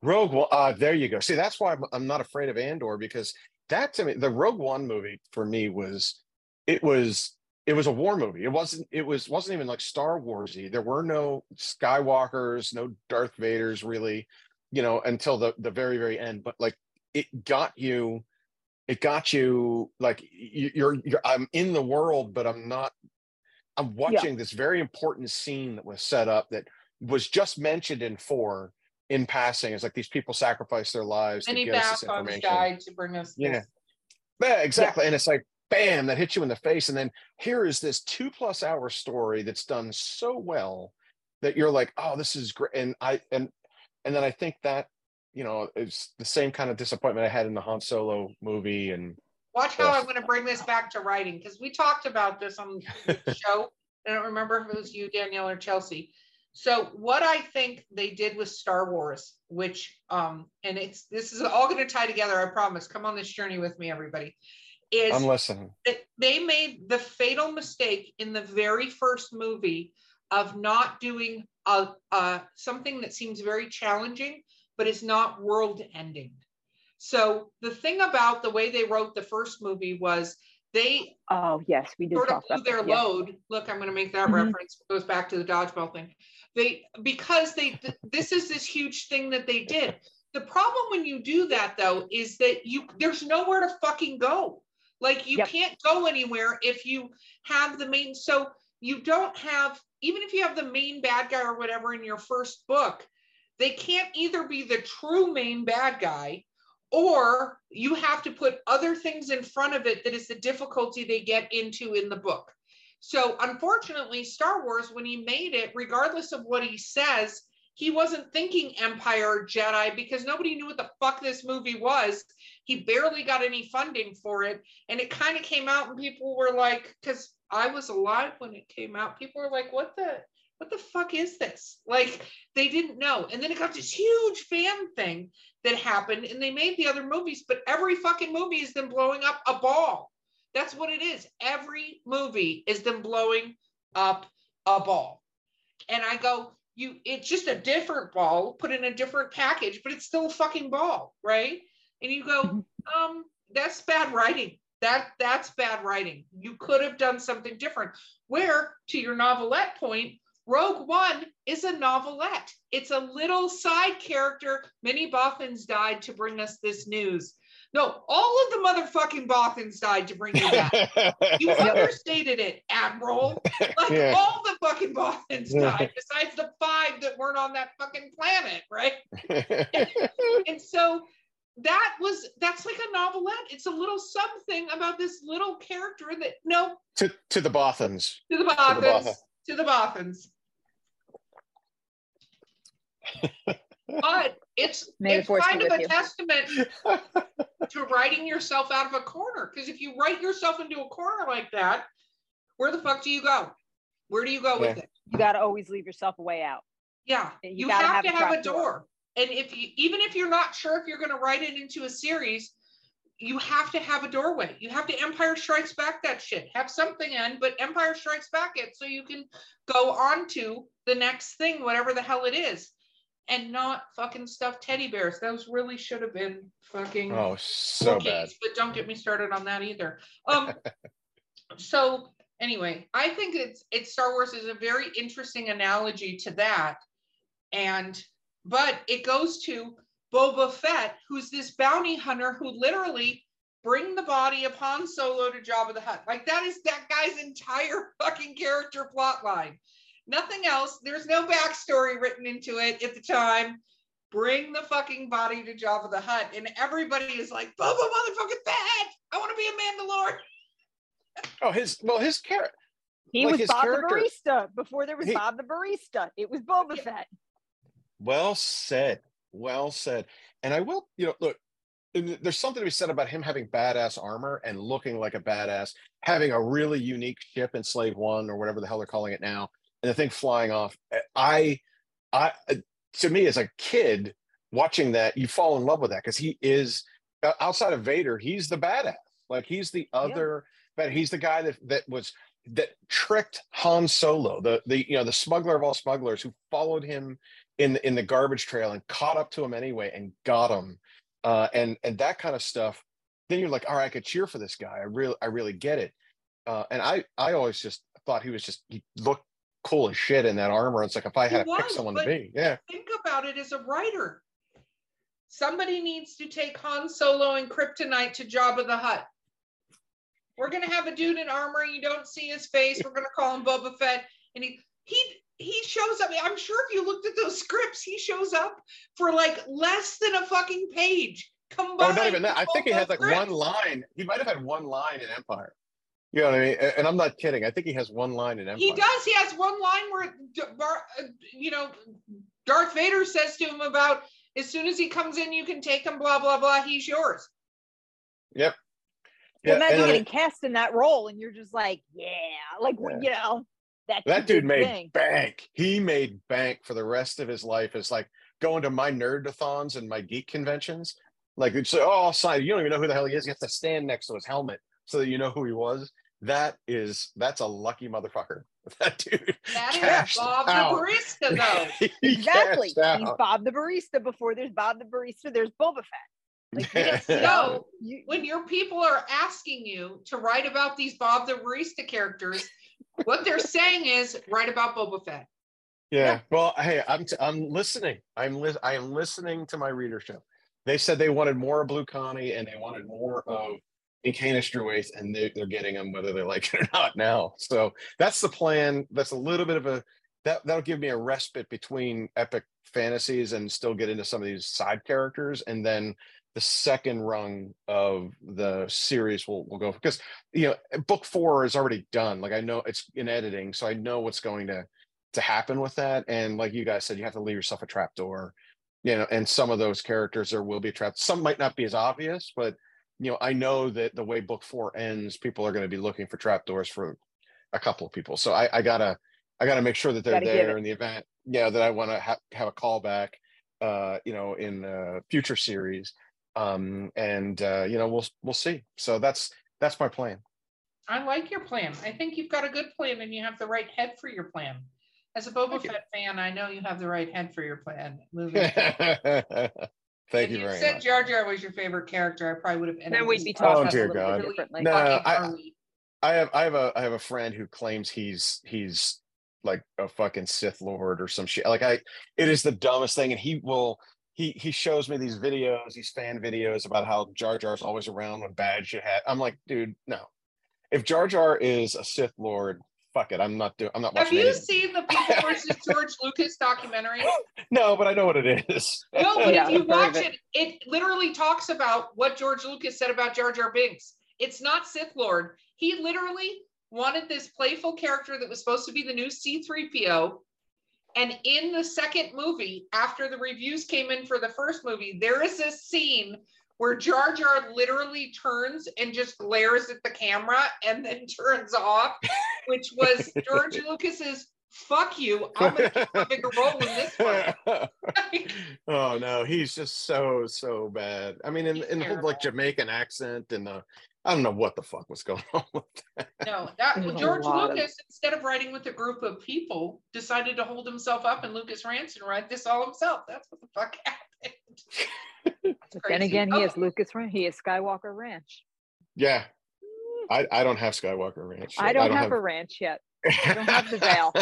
Rogue One, uh, there you go. See, that's why I'm, I'm not afraid of Andor because that to me, the Rogue One movie for me was it was it was a war movie. It wasn't it was wasn't even like Star Warsy. There were no Skywalkers, no Darth Vaders really, you know, until the the very very end. But like it got you, it got you like you- you're you're I'm in the world, but I'm not. I'm watching this very important scene that was set up that was just mentioned in four in passing. It's like these people sacrifice their lives to Many get us this information. died to bring us Yeah. this. Yeah, exactly. And it's like, bam, that hits you in the face. And then here is this two plus hour story that's done so well that you're like, oh, this is great. And I and and then I think that, you know, it's the same kind of disappointment I had in the Han Solo movie. And Watch how I'm going to bring this back to writing because we talked about this on the show. I don't remember if it was you, Danielle, or Chelsea. So what I think they did with Star Wars, which um, and it's this is all going to tie together. I promise. Come on this journey with me, everybody. Is I'm listening. they made the fatal mistake in the very first movie of not doing a, a something that seems very challenging, but is not world ending. So the thing about the way they wrote the first movie was they Oh yes, we did sort of blew their that. load. Look, I'm going to make that Mhm. reference. It goes back to the dodgeball thing. They because they th- this is this huge thing that they did. The problem when you do that though is that you there's nowhere to fucking go. Like you Yep. can't go anywhere if you have the main. So you don't have even if you have the main bad guy or whatever in your first book, they can't either be the true main bad guy or you have to put other things in front of it that is the difficulty they get into in the book. So, unfortunately, Star Wars, when he made it, regardless of what he says, he wasn't thinking Empire Jedi because nobody knew what the fuck this movie was. He barely got any funding for it. And it kind of came out, and people were like, because I was alive when it came out, people were like, what the? What the fuck is this? Like, they didn't know. And then it got this huge fan thing that happened and they made the other movies, but every fucking movie is them blowing up a ball. That's what it is. Every movie is them blowing up a ball. And I go, you it's just a different ball put in a different package, but it's still a fucking ball, right? And you go, Mhm. um, that's bad writing. That that's bad writing. You could have done something different. Where, to your novelette point, Rogue One is a novelette. It's a little side character. Many Bothans died to bring us this news. No, all of the motherfucking Bothans died to bring you that. You understated it, Admiral. Like Yeah. all the fucking Bothans died, besides the five that weren't on that fucking planet, right? And so that was that's like a novelette. It's a little something about this little character that no to to the Bothans. to the the Bothans. To the Bothans. But it's May it's kind of a you. testament to writing yourself out of a corner. Because if you write yourself into a corner like that, where the fuck do you go? Where do you go with it? You got to always leave yourself a way out. Yeah, You you, have, have to have a door. door. And if you even if you're not sure if you're going to write it into a series, you have to have a doorway. You have to Empire Strikes Back that shit. Have something in, but Empire Strikes Back it so you can go on to the next thing, whatever the hell it is, and not fucking stuffed teddy bears. Those really should have been fucking Oh, so Wookiees, bad. But don't get me started on that either. Um, so anyway, I think it's it's Star Wars is a very interesting analogy to that, and but it goes to Boba Fett, who's this bounty hunter who literally bring the body of Han Solo to Jabba the Hutt. Like that is that guy's entire fucking character plot line. Nothing else. There's no backstory written into it at the time bring the fucking body to Jabba the Hutt, and everybody is like, Boba motherfucking Fett! I want to be a Mandalorian. Oh, his well, his character. He Like was Bob character- the barista before there was He- Bob the barista. It was Boba Yeah. Fett. Well said. Well said. And I will, you know, look, there's something to be said about him having badass armor and looking like a badass, having a really unique ship in Slave One or whatever the hell they're calling it now, and the thing flying off. I, I, to me as a kid watching that, you fall in love with that because he is outside of Vader, he's the badass. Like he's the other, but he's the guy that that was that tricked Han Solo, the the you know the smuggler of all smugglers, who followed him in in the garbage trail and caught up to him anyway and got him, uh, and and that kind of stuff. then you're like, all right, I could cheer for this guy. I really, I really get it. Uh, and I, I always just thought he was just he looked cool as shit in that armor. It's like if I had to pick someone to be, yeah, Think about it as a writer. Somebody needs to take Han Solo and Kryptonite to Jabba the Hutt. We're gonna have a dude in armor. You don't see his face. We're gonna call him Boba Fett, and he he he shows up. I'm sure if you looked at those scripts, he shows up for like less than a fucking page. Combined. Oh, not even that. I think he had like one line. He might have had one line in Empire. You know what I mean? And I'm not kidding. I think he has one line in Empire. He does. He has one line where, D- Bar- uh, you know, Darth Vader says to him about as soon as he comes in, you can take him. Blah blah blah. He's yours. Yep. Well, Yeah, imagine and getting it- cast in that role, and you're just like, yeah, like Yeah. you know, that's that dude made thing. bank. He made bank for the rest of his life. It's like going to my nerdathons and my geek conventions. Like it's oh, I'll sign. You don't even know who the hell he is. You have to stand next to his helmet so that you know who he was. That is that's a lucky motherfucker. That dude. That is Bob out. the barista, though. He Exactly. He's. Bob the barista. Before there's Bob the barista, there's Boba Fett. Like, you just So you, when your people are asking you to write about these Bob the barista characters, what they're saying is write about Boba Fett. Yeah. Well, hey, I'm t- I'm listening. I'm li- I am listening to my readership. They said they wanted more of Blue Connie and they wanted more of Incanus waste and they, they're getting them whether they like it or not now. So that's the plan. That's a little bit of a that that'll give me a respite between epic fantasies and still get into some of these side characters, and then the second rung of the series will will go because you know book four is already done. Like I know it's in editing, so I know what's going to to happen with that. And like you guys said, you have to leave yourself a trap door, you know, and some of those characters there will be trapped. Some might not be as obvious, but you know, I know that the way book four ends, people are going to be looking for trap doors for a couple of people. So I, I gotta, I gotta make sure that they're Gotta there in the event. Yeah, that I want to ha- have a callback, uh, you know, in uh, future series. Um, and uh, you know, we'll we'll see. So that's that's my plan. I like your plan. I think you've got a good plan and you have the right head for your plan. As a Boba Thank you. Fett fan, I know you have the right head for your plan. Moving. Thank if you you very said much. Jar Jar was your favorite character, I probably would have ended then we'd be talking Oh, dear a little God. bit differently. No, fucking I- early. I have I have a I have a friend who claims he's he's like a fucking Sith Lord or some shit. Like I it is the dumbest thing. And he will he he shows me these videos, these fan videos about how Jar Jar's always around when bad shit had. I'm like, dude, no. If Jar Jar is a Sith Lord, fuck it. I'm not doing I'm not watching. Have you anything. seen the People versus George Lucas documentary? No, but I know what it is. No, but Yeah, if you I've heard of watch it. it, it literally talks about what George Lucas said about Jar Jar Binks. It's not Sith Lord. He literally wanted this playful character that was supposed to be the new C3PO. And in the second movie, after the reviews came in for the first movie, there is a scene where Jar Jar literally turns and just glares at the camera and then turns off, which was George Lucas's fuck you. I'm gonna keep a bigger role in this one. oh no, he's just so so bad. I mean, in in the whole like. Jamaican accent and the I don't know what the fuck was going on with that. No, that There's a George lot of- Lucas, instead of writing with a group of people, decided to hold himself up and Lucas Rance and write this all himself. That's what the fuck happened. But then again, he Oh. is Lucas Ranch. He is Skywalker Ranch. Yeah, mm. I I don't have Skywalker Ranch. I yet. don't, have, a ranch yet. I don't have the veil.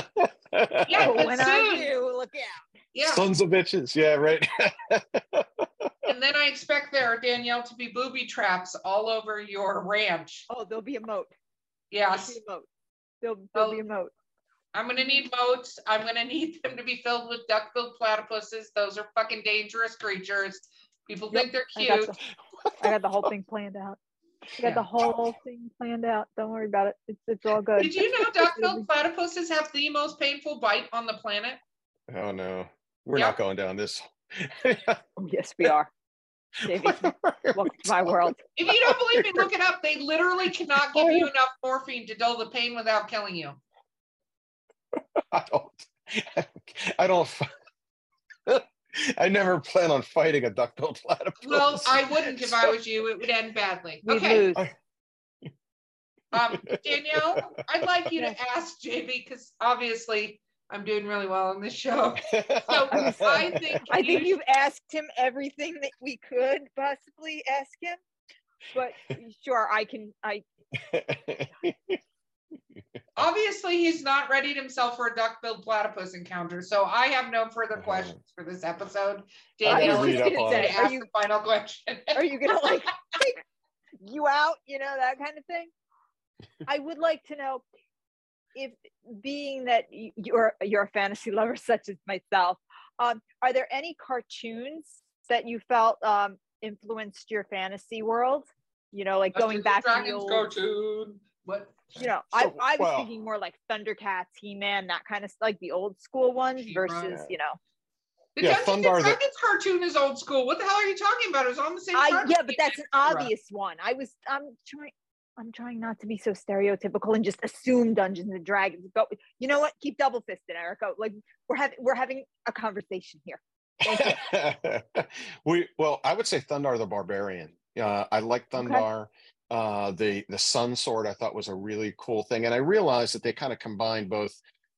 Yeah, but but when soon. I do, look out. Yeah. Sons of bitches. Yeah, right. And then I expect there, Danielle, to be booby traps all over your ranch. Oh, there'll be a moat. There'll Yes. be a moat. There'll, there'll Oh. be a oh, moat. I'm gonna need moats. I'm gonna need them to be filled with duck-billed platypuses. Those are fucking dangerous creatures. People think they're I got, cute. the, I got the whole thing planned out. I got Yeah. the whole thing planned out. Don't worry about it. It's, it's all good. Did you know duck-billed platypuses have the most painful bite on the planet? oh no, we're Yep. not going down this. Oh, yes, we are. Davey, welcome to my world. If you don't believe me, look it up. They literally cannot give you enough morphine to dull the pain without killing you. I don't. I don't. I never plan on fighting a duck-billed platypus. Well, I wouldn't if I was you. It would end badly. We Okay. lose. Um, Danielle, I'd like you to ask JV because obviously I'm doing really well on this show. So I think I think you you've asked him everything that we could possibly ask him. but sure, I can. I Obviously, he's not readied himself for a duck-billed platypus encounter, so I have no further Mhm. questions for this episode. I gotta is going to it. Are ask you- the final question. are you gonna like take you out? You know that kind of thing. I would like to know if, being that you're you're a fantasy lover such as myself, um, are there any cartoons that you felt um, influenced your fantasy world? You know, like going Dungeons and back to the old. cartoon. What? you know, I, So, I was well- thinking more like Thundercats, He Man, that kind of like the old school ones She-Ra. versus, you know, The Yeah, Dungeons Thundarr and the- Dragons cartoon is old school. What the hell are you talking about? It was on the same. I yeah, but that's an and She-Ra. obvious one. I was I'm trying I'm trying not to be so stereotypical and just assume Dungeons and Dragons. But you know what? Keep double fisted, Erica. Like we're having we're having a conversation here. we well, I would say Thundarr the Barbarian. Uh, I like Okay. Uh, the the Sun Sword I thought was a really cool thing, and I realized that they kind of combined both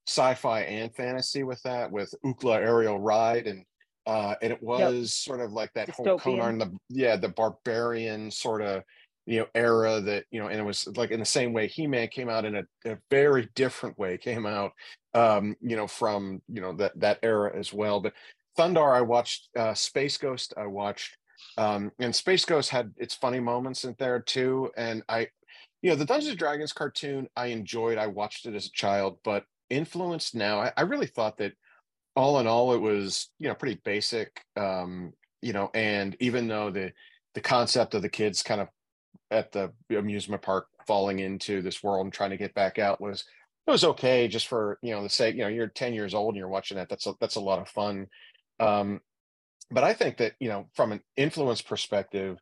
sci-fi and fantasy with that, with Ookla Ariel Ride, and uh, and it was sort of like that whole Dystopian. Conan the yeah the barbarian sort of you know era that you know, and it was like in the same way He-Man came out in a, a very different way, came out um, you know from you know that that era as well, but. Thundarr, I watched uh, Space Ghost. I watched, um, and Space Ghost had its funny moments in there too. And I, you know, the Dungeons and Dragons cartoon I enjoyed. I watched it as a child, but influenced now. I, I really thought that all in all, it was you know pretty basic. Um, you know, and even though the the concept of the kids kind of at the amusement park falling into this world and trying to get back out was it was okay just for you know the sake you know you're 10 years old and you're watching that that's a, that's a lot of fun um, but I think that you know, from an influence perspective,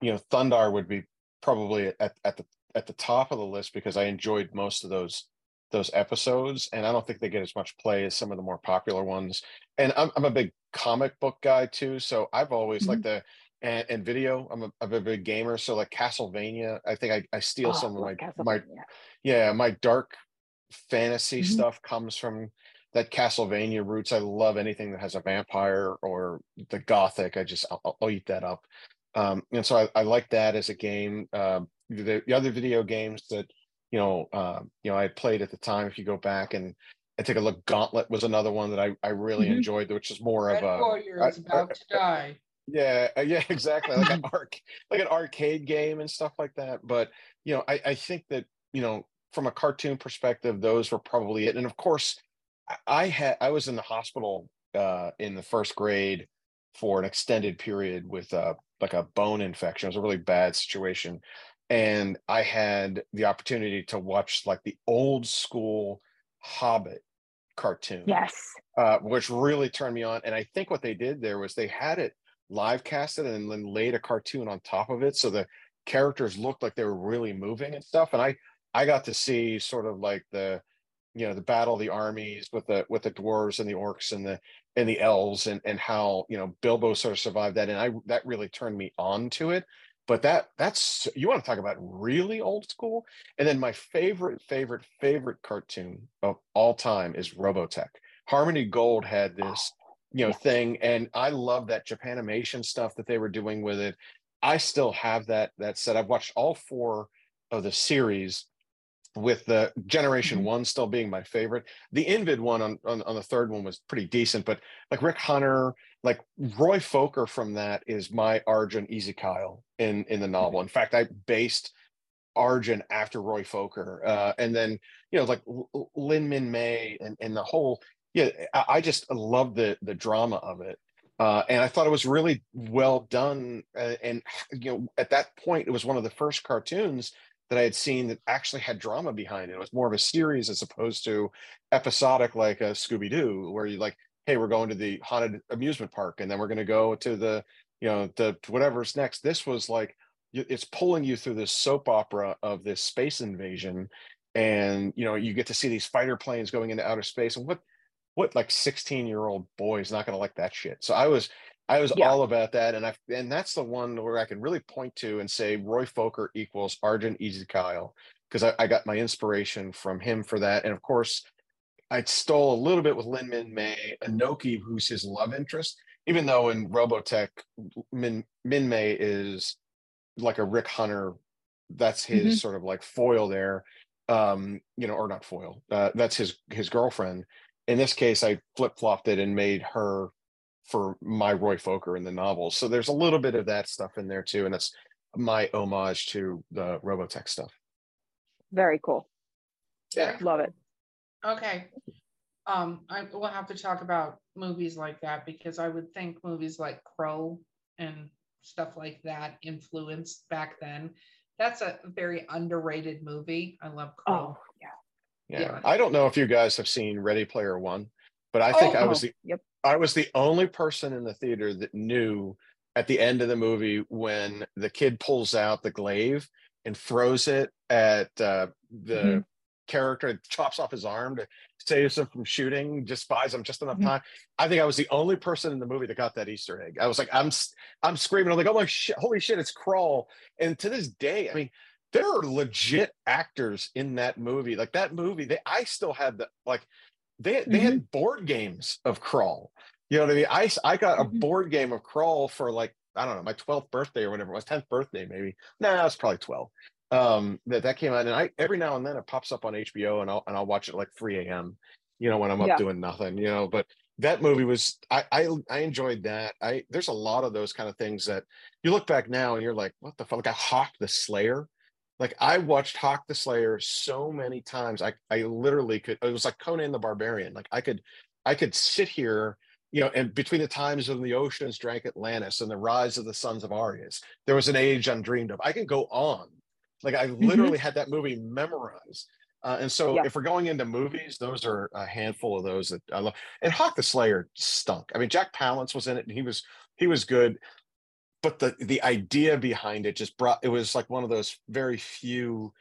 you know, Thundarr would be probably at, at the at the top of the list because I enjoyed most of those those episodes, and I don't think they get as much play as some of the more popular ones. And I'm I'm a big comic book guy too, so I've always liked the and, and video. I'm a, I'm a big gamer, so like Castlevania, I think I, I steal Oh, some of my my yeah my dark fantasy Mhm. stuff comes from that castlevania roots i love anything that has a vampire or the gothic i just i'll, I'll eat that up um and so i, I like that as a game um the, the other video games that you know uh, you know i played at the time if you go back and and take a look gauntlet was another one that i i really Mhm. enjoyed which is more Red of a Warrior I- is about to die. Yeah, uh, yeah, exactly. Like an arc, like an arcade game and stuff like that. But you know, I, I think that you know, from a cartoon perspective, those were probably it. And of course, I- I had I was in the hospital uh, in the first grade for an extended period with uh, like a bone infection. It was a really bad situation, and I had the opportunity to watch like the old school Hobbit cartoon Yes. uh, which really turned me on. And I think what they did there was they had it live casted and then laid a cartoon on top of it, so the characters looked like they were really moving and stuff. And I I got to see sort of like the you know the battle of the armies with the with the dwarves and the orcs and the and the elves and and how you know Bilbo sort of survived that. And I that really turned me on to it. But that that's you want to talk about really old school. And then my favorite favorite favorite cartoon of all time is Robotech. Harmony Gold had this, you know, Yeah. thing, and I love that Japanimation stuff that they were doing with it. I still have that that set. I've watched all four of the series, with the Generation Mhm. One still being my favorite. The Invid one on, on on the third one was pretty decent, but like Rick Hunter, like Roy Focker from that is my Arjun Ezekiel in in the novel. In fact, I based Arjun after Roy Focker, uh, and then you know like Lynn Minmay and and the whole yeah. I, just love the the drama of it. Uh, and I thought it was really well done. Uh, and you know, at that point, it was one of the first cartoons that I had seen that actually had drama behind it. It was more of a series as opposed to episodic, like a Scooby Doo, where you like, hey, we're going to the haunted amusement park, and then we're going to go to the, you know, the whatever's next. This was like, it's pulling you through this soap opera of this space invasion, and you know, you get to see these fighter planes going into outer space, and what, what like sixteen year old boy is not going to like that shit? So I was. I was Yeah. all about that, and I and that's the one where I can really point to and say Roy Focker equals Arjun Ezekiel because I, I got my inspiration from him for that, and of course, I stole a little bit with Lynn Minmay, Anoki, who's his love interest, even though in Robotech, Min Min May is like a Rick Hunter. That's his Mhm. sort of like foil there, um, you know, or not foil. Uh, that's his his girlfriend. In this case, I flip flopped it and made her for my Roy Focker in the novels. So there's a little bit of that stuff in there too, and that's my homage to the Robotech stuff. Very cool. Yeah. Love it. Okay. Um, I will have to talk about movies like that because I would think movies like Krull and stuff like that influenced back then. That's a very underrated movie. I love Krull. Oh, yeah. Yeah. I don't know if you guys have seen Ready Player One, but I think Oh, I was the Yep. I was the only person in the theater that knew at the end of the movie when the kid pulls out the glaive and throws it at uh, the Mhm. character, chops off his arm to save him from shooting, just buys him just enough Mhm. time. I think I was the only person in the movie that got that Easter egg. I was like, I'm I'm screaming, I'm like, oh my shit, holy shit, it's Krull. And to this day, I mean, there are legit actors in that movie. Like that movie, they I still had the like they they had board games of Krull. You know what I mean? I I got a Mhm. board game of Krull for like I don't know my twelfth birthday or whatever it was, tenth birthday maybe. No, nah, it's probably twelve. Um, that that came out, and I every now and then it pops up on HBO, and I'll and I'll watch it like three a.m. You know when I'm up Yeah. doing nothing. You know, but that movie was I, I I enjoyed that. I there's a lot of those kind of things that you look back now and you're like, what the fuck? Like I Hawk the Slayer. Like I watched Hawk the Slayer so many times. I I literally could. It was like Conan the Barbarian. Like I could I could sit here, you know, and between the times when the oceans drank Atlantis and the rise of the sons of Aryas, there was an age undreamed of. I can go on. Like I literally had that movie memorized. Uh, and so Yeah. if we're going into movies, those are a handful of those that I love. And Hawk the Slayer stunk. I mean, Jack Palance was in it and he was he was good. But the the idea behind it just brought it was like one of those very few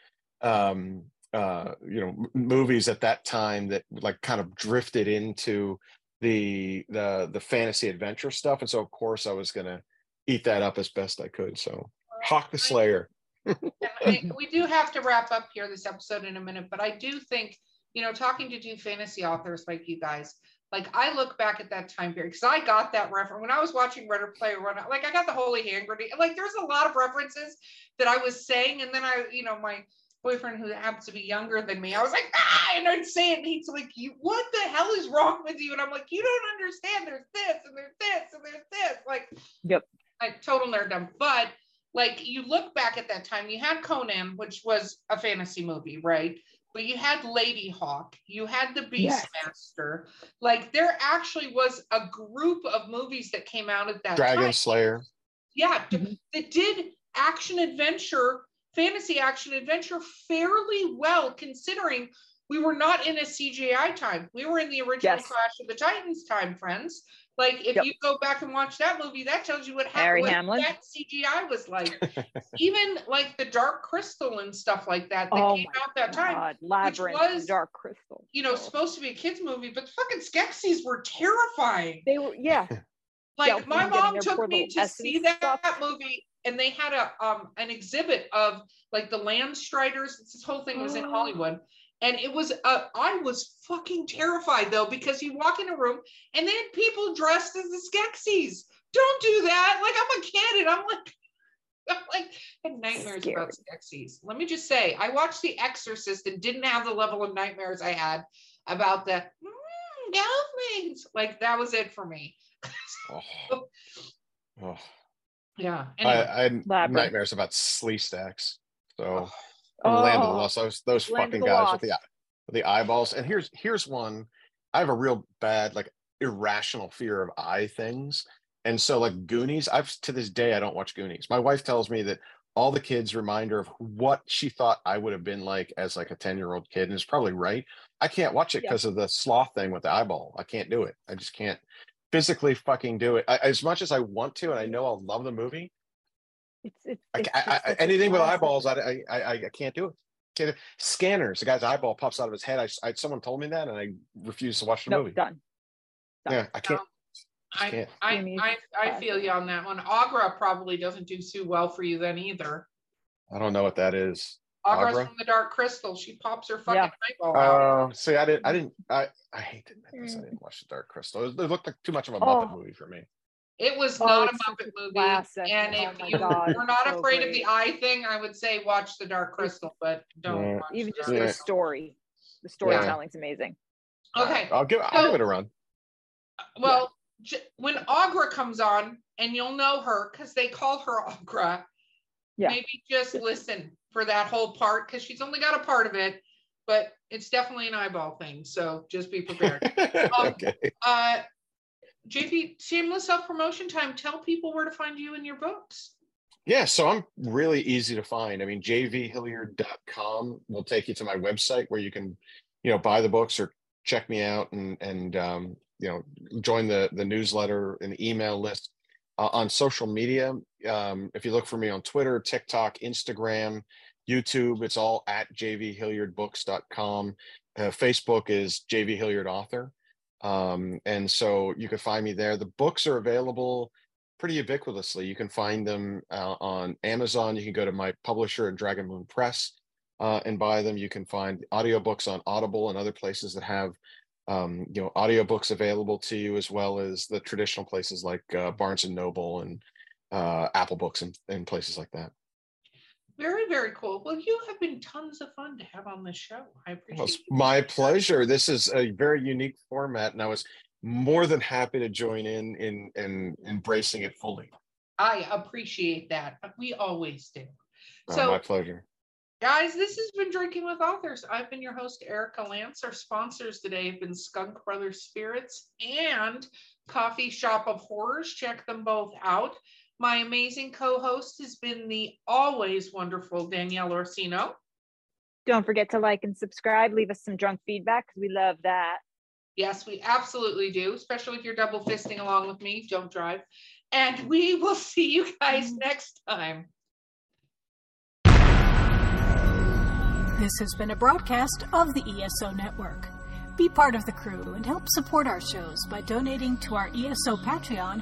um uh you know movies at that time that like kind of drifted into the the the fantasy adventure stuff. And so of course i was gonna eat that up as best i could. So hawk the slayer. We do have to wrap up here this episode in a minute, but I do think, you know, talking to two fantasy authors like you guys, like I look back at that time period because I got that reference when I was watching Ready Player One. Like I got the Holy Hand Grenade. Like there's a lot of references that I was saying, and then I, you know, my boyfriend who happens to be younger than me, I was like, ah, and I'd say it, and he's like, you, what the hell is wrong with you? And I'm like, you don't understand. There's this, and there's this, and there's this. Like, Yep. like total nerddom. But like you look back at that time, you had Conan, which was a fantasy movie, right? But you had Ladyhawke, you had the Yes. Beastmaster. Like there actually was a group of movies that came out at that time. dragon time. slayer Yeah, d- Mhm. that did action adventure, fantasy action adventure fairly well, considering we were not in a CGI time. We were in the original Yes. Clash of the Titans time, friends. Like if Yep. you go back and watch that movie, that tells you what Harry happened. What Hamlin. that CGI was like. Even like the Dark Crystal and stuff like that that Oh came my out that time. God, Labyrinth, was, Dark Crystal. You know, supposed to be a kids movie, but the fucking Skeksis were terrifying. They were, yeah. Like Yeah, my mom took me to see that, stuff. movie, and they had a um an exhibit of like the Landstriders. This whole thing was in Oh. Hollywood, and it was uh, I was fucking terrified though because you walk in a room and they had people dressed as the Skeksis. Don't do that. Like I'm a kid, and I'm like. I'm like I had nightmares about Skeksis. Let me just say, I watched The Exorcist and didn't have the level of nightmares I had about the mm, dolphins. Like that was it for me. oh. Oh. Yeah. I, Anyway. I had Labyrinth. nightmares about Sleestaks so Oh, and Land of the Lost. Those those Land fucking guys Lost. with the with the eyeballs. And here's here's one. I have a real bad like irrational fear of eye things. And so like Goonies, I've to this day I don't watch Goonies. My wife tells me that all the kids remind her of what she thought I would have been like as like a 10 year old kid. And it's probably right. I can't watch it Yeah. because of the sloth thing with the eyeball. I can't do it. I just can't physically fucking do it. I, as much as I want to, and I know I'll love the movie, It's, it's, I, it's I, just I, anything with eyeballs, I, I, I, I can't do it. Can't do- Scanners, the guy's eyeball pops out of his head. I, I someone told me that, and I refuse to watch the No, movie. done. done. Yeah, I can't. Um, just I, can't. I, I, I feel you on that one. Aughra probably doesn't do too well for you then either. I don't know what that is. Aughra's Aughra? from the Dark Crystal. She pops her fucking Yeah. eyeball oh, out. Oh, see, I didn't. I didn't. I I hate to admit this. I mm. didn't watch the Dark Crystal. It, it looked like too much of a Muppet Oh. movie for me. It was Oh, not a Muppet a movie. classic. And Oh if my you God, were not so afraid of the eye thing, I would say watch The Dark Crystal, but don't Yeah. watch Even just Dark Yeah. the story. The storytelling's amazing. Okay. I'll give I'll So- give it a run. Well, j- when Aughra comes on, and you'll know her because they call her Aughra, Yeah. maybe just listen for that whole part because she's only got a part of it, but it's definitely an eyeball thing. So just be prepared. Um, okay. uh, JV, shameless self promotion time. Tell people where to find you and your books. Yeah, so I'm really easy to find. I mean, jvhilliard.com will take you to my website where you can, you know, buy the books or check me out and and um, you know, join the the newsletter and the email list. Uh, on social media, um, if you look for me on Twitter, TikTok, Instagram, YouTube, it's all at jvhilliardbooks.com. Uh, Facebook is JV Hilliard Author. Um, and so you can find me there. The books are available pretty ubiquitously. You can find them uh, on Amazon. You can go to my publisher at Dragon Moon Press uh, and buy them. You can find audiobooks on Audible and other places that have um, you know audiobooks available to you, as well as the traditional places like uh, Barnes and Noble and uh, Apple Books and, and places like that. Very, very cool. Well, you have been tons of fun to have on this show. I appreciate Well, it's it. my pleasure. This is a very unique format, and I was more than happy to join in in in embracing it fully. I appreciate that. We always do. Uh, So, my pleasure. guys, this has been Drinking with Authors. I've been your host, Erica Lance. Our sponsors today have been Skunk Brothers Spirits and Coffee Shop of Horrors. Check them both out. My amazing co host has been the always wonderful Danielle Orsino. Don't forget to like and subscribe. Leave us some drunk feedback because we love that. Yes, we absolutely do, especially if you're double fisting along with me. Don't drive. And we will see you guys mm-hmm. next time. This has been a broadcast of the ESO Network. Be part of the crew and help support our shows by donating to our ESO Patreon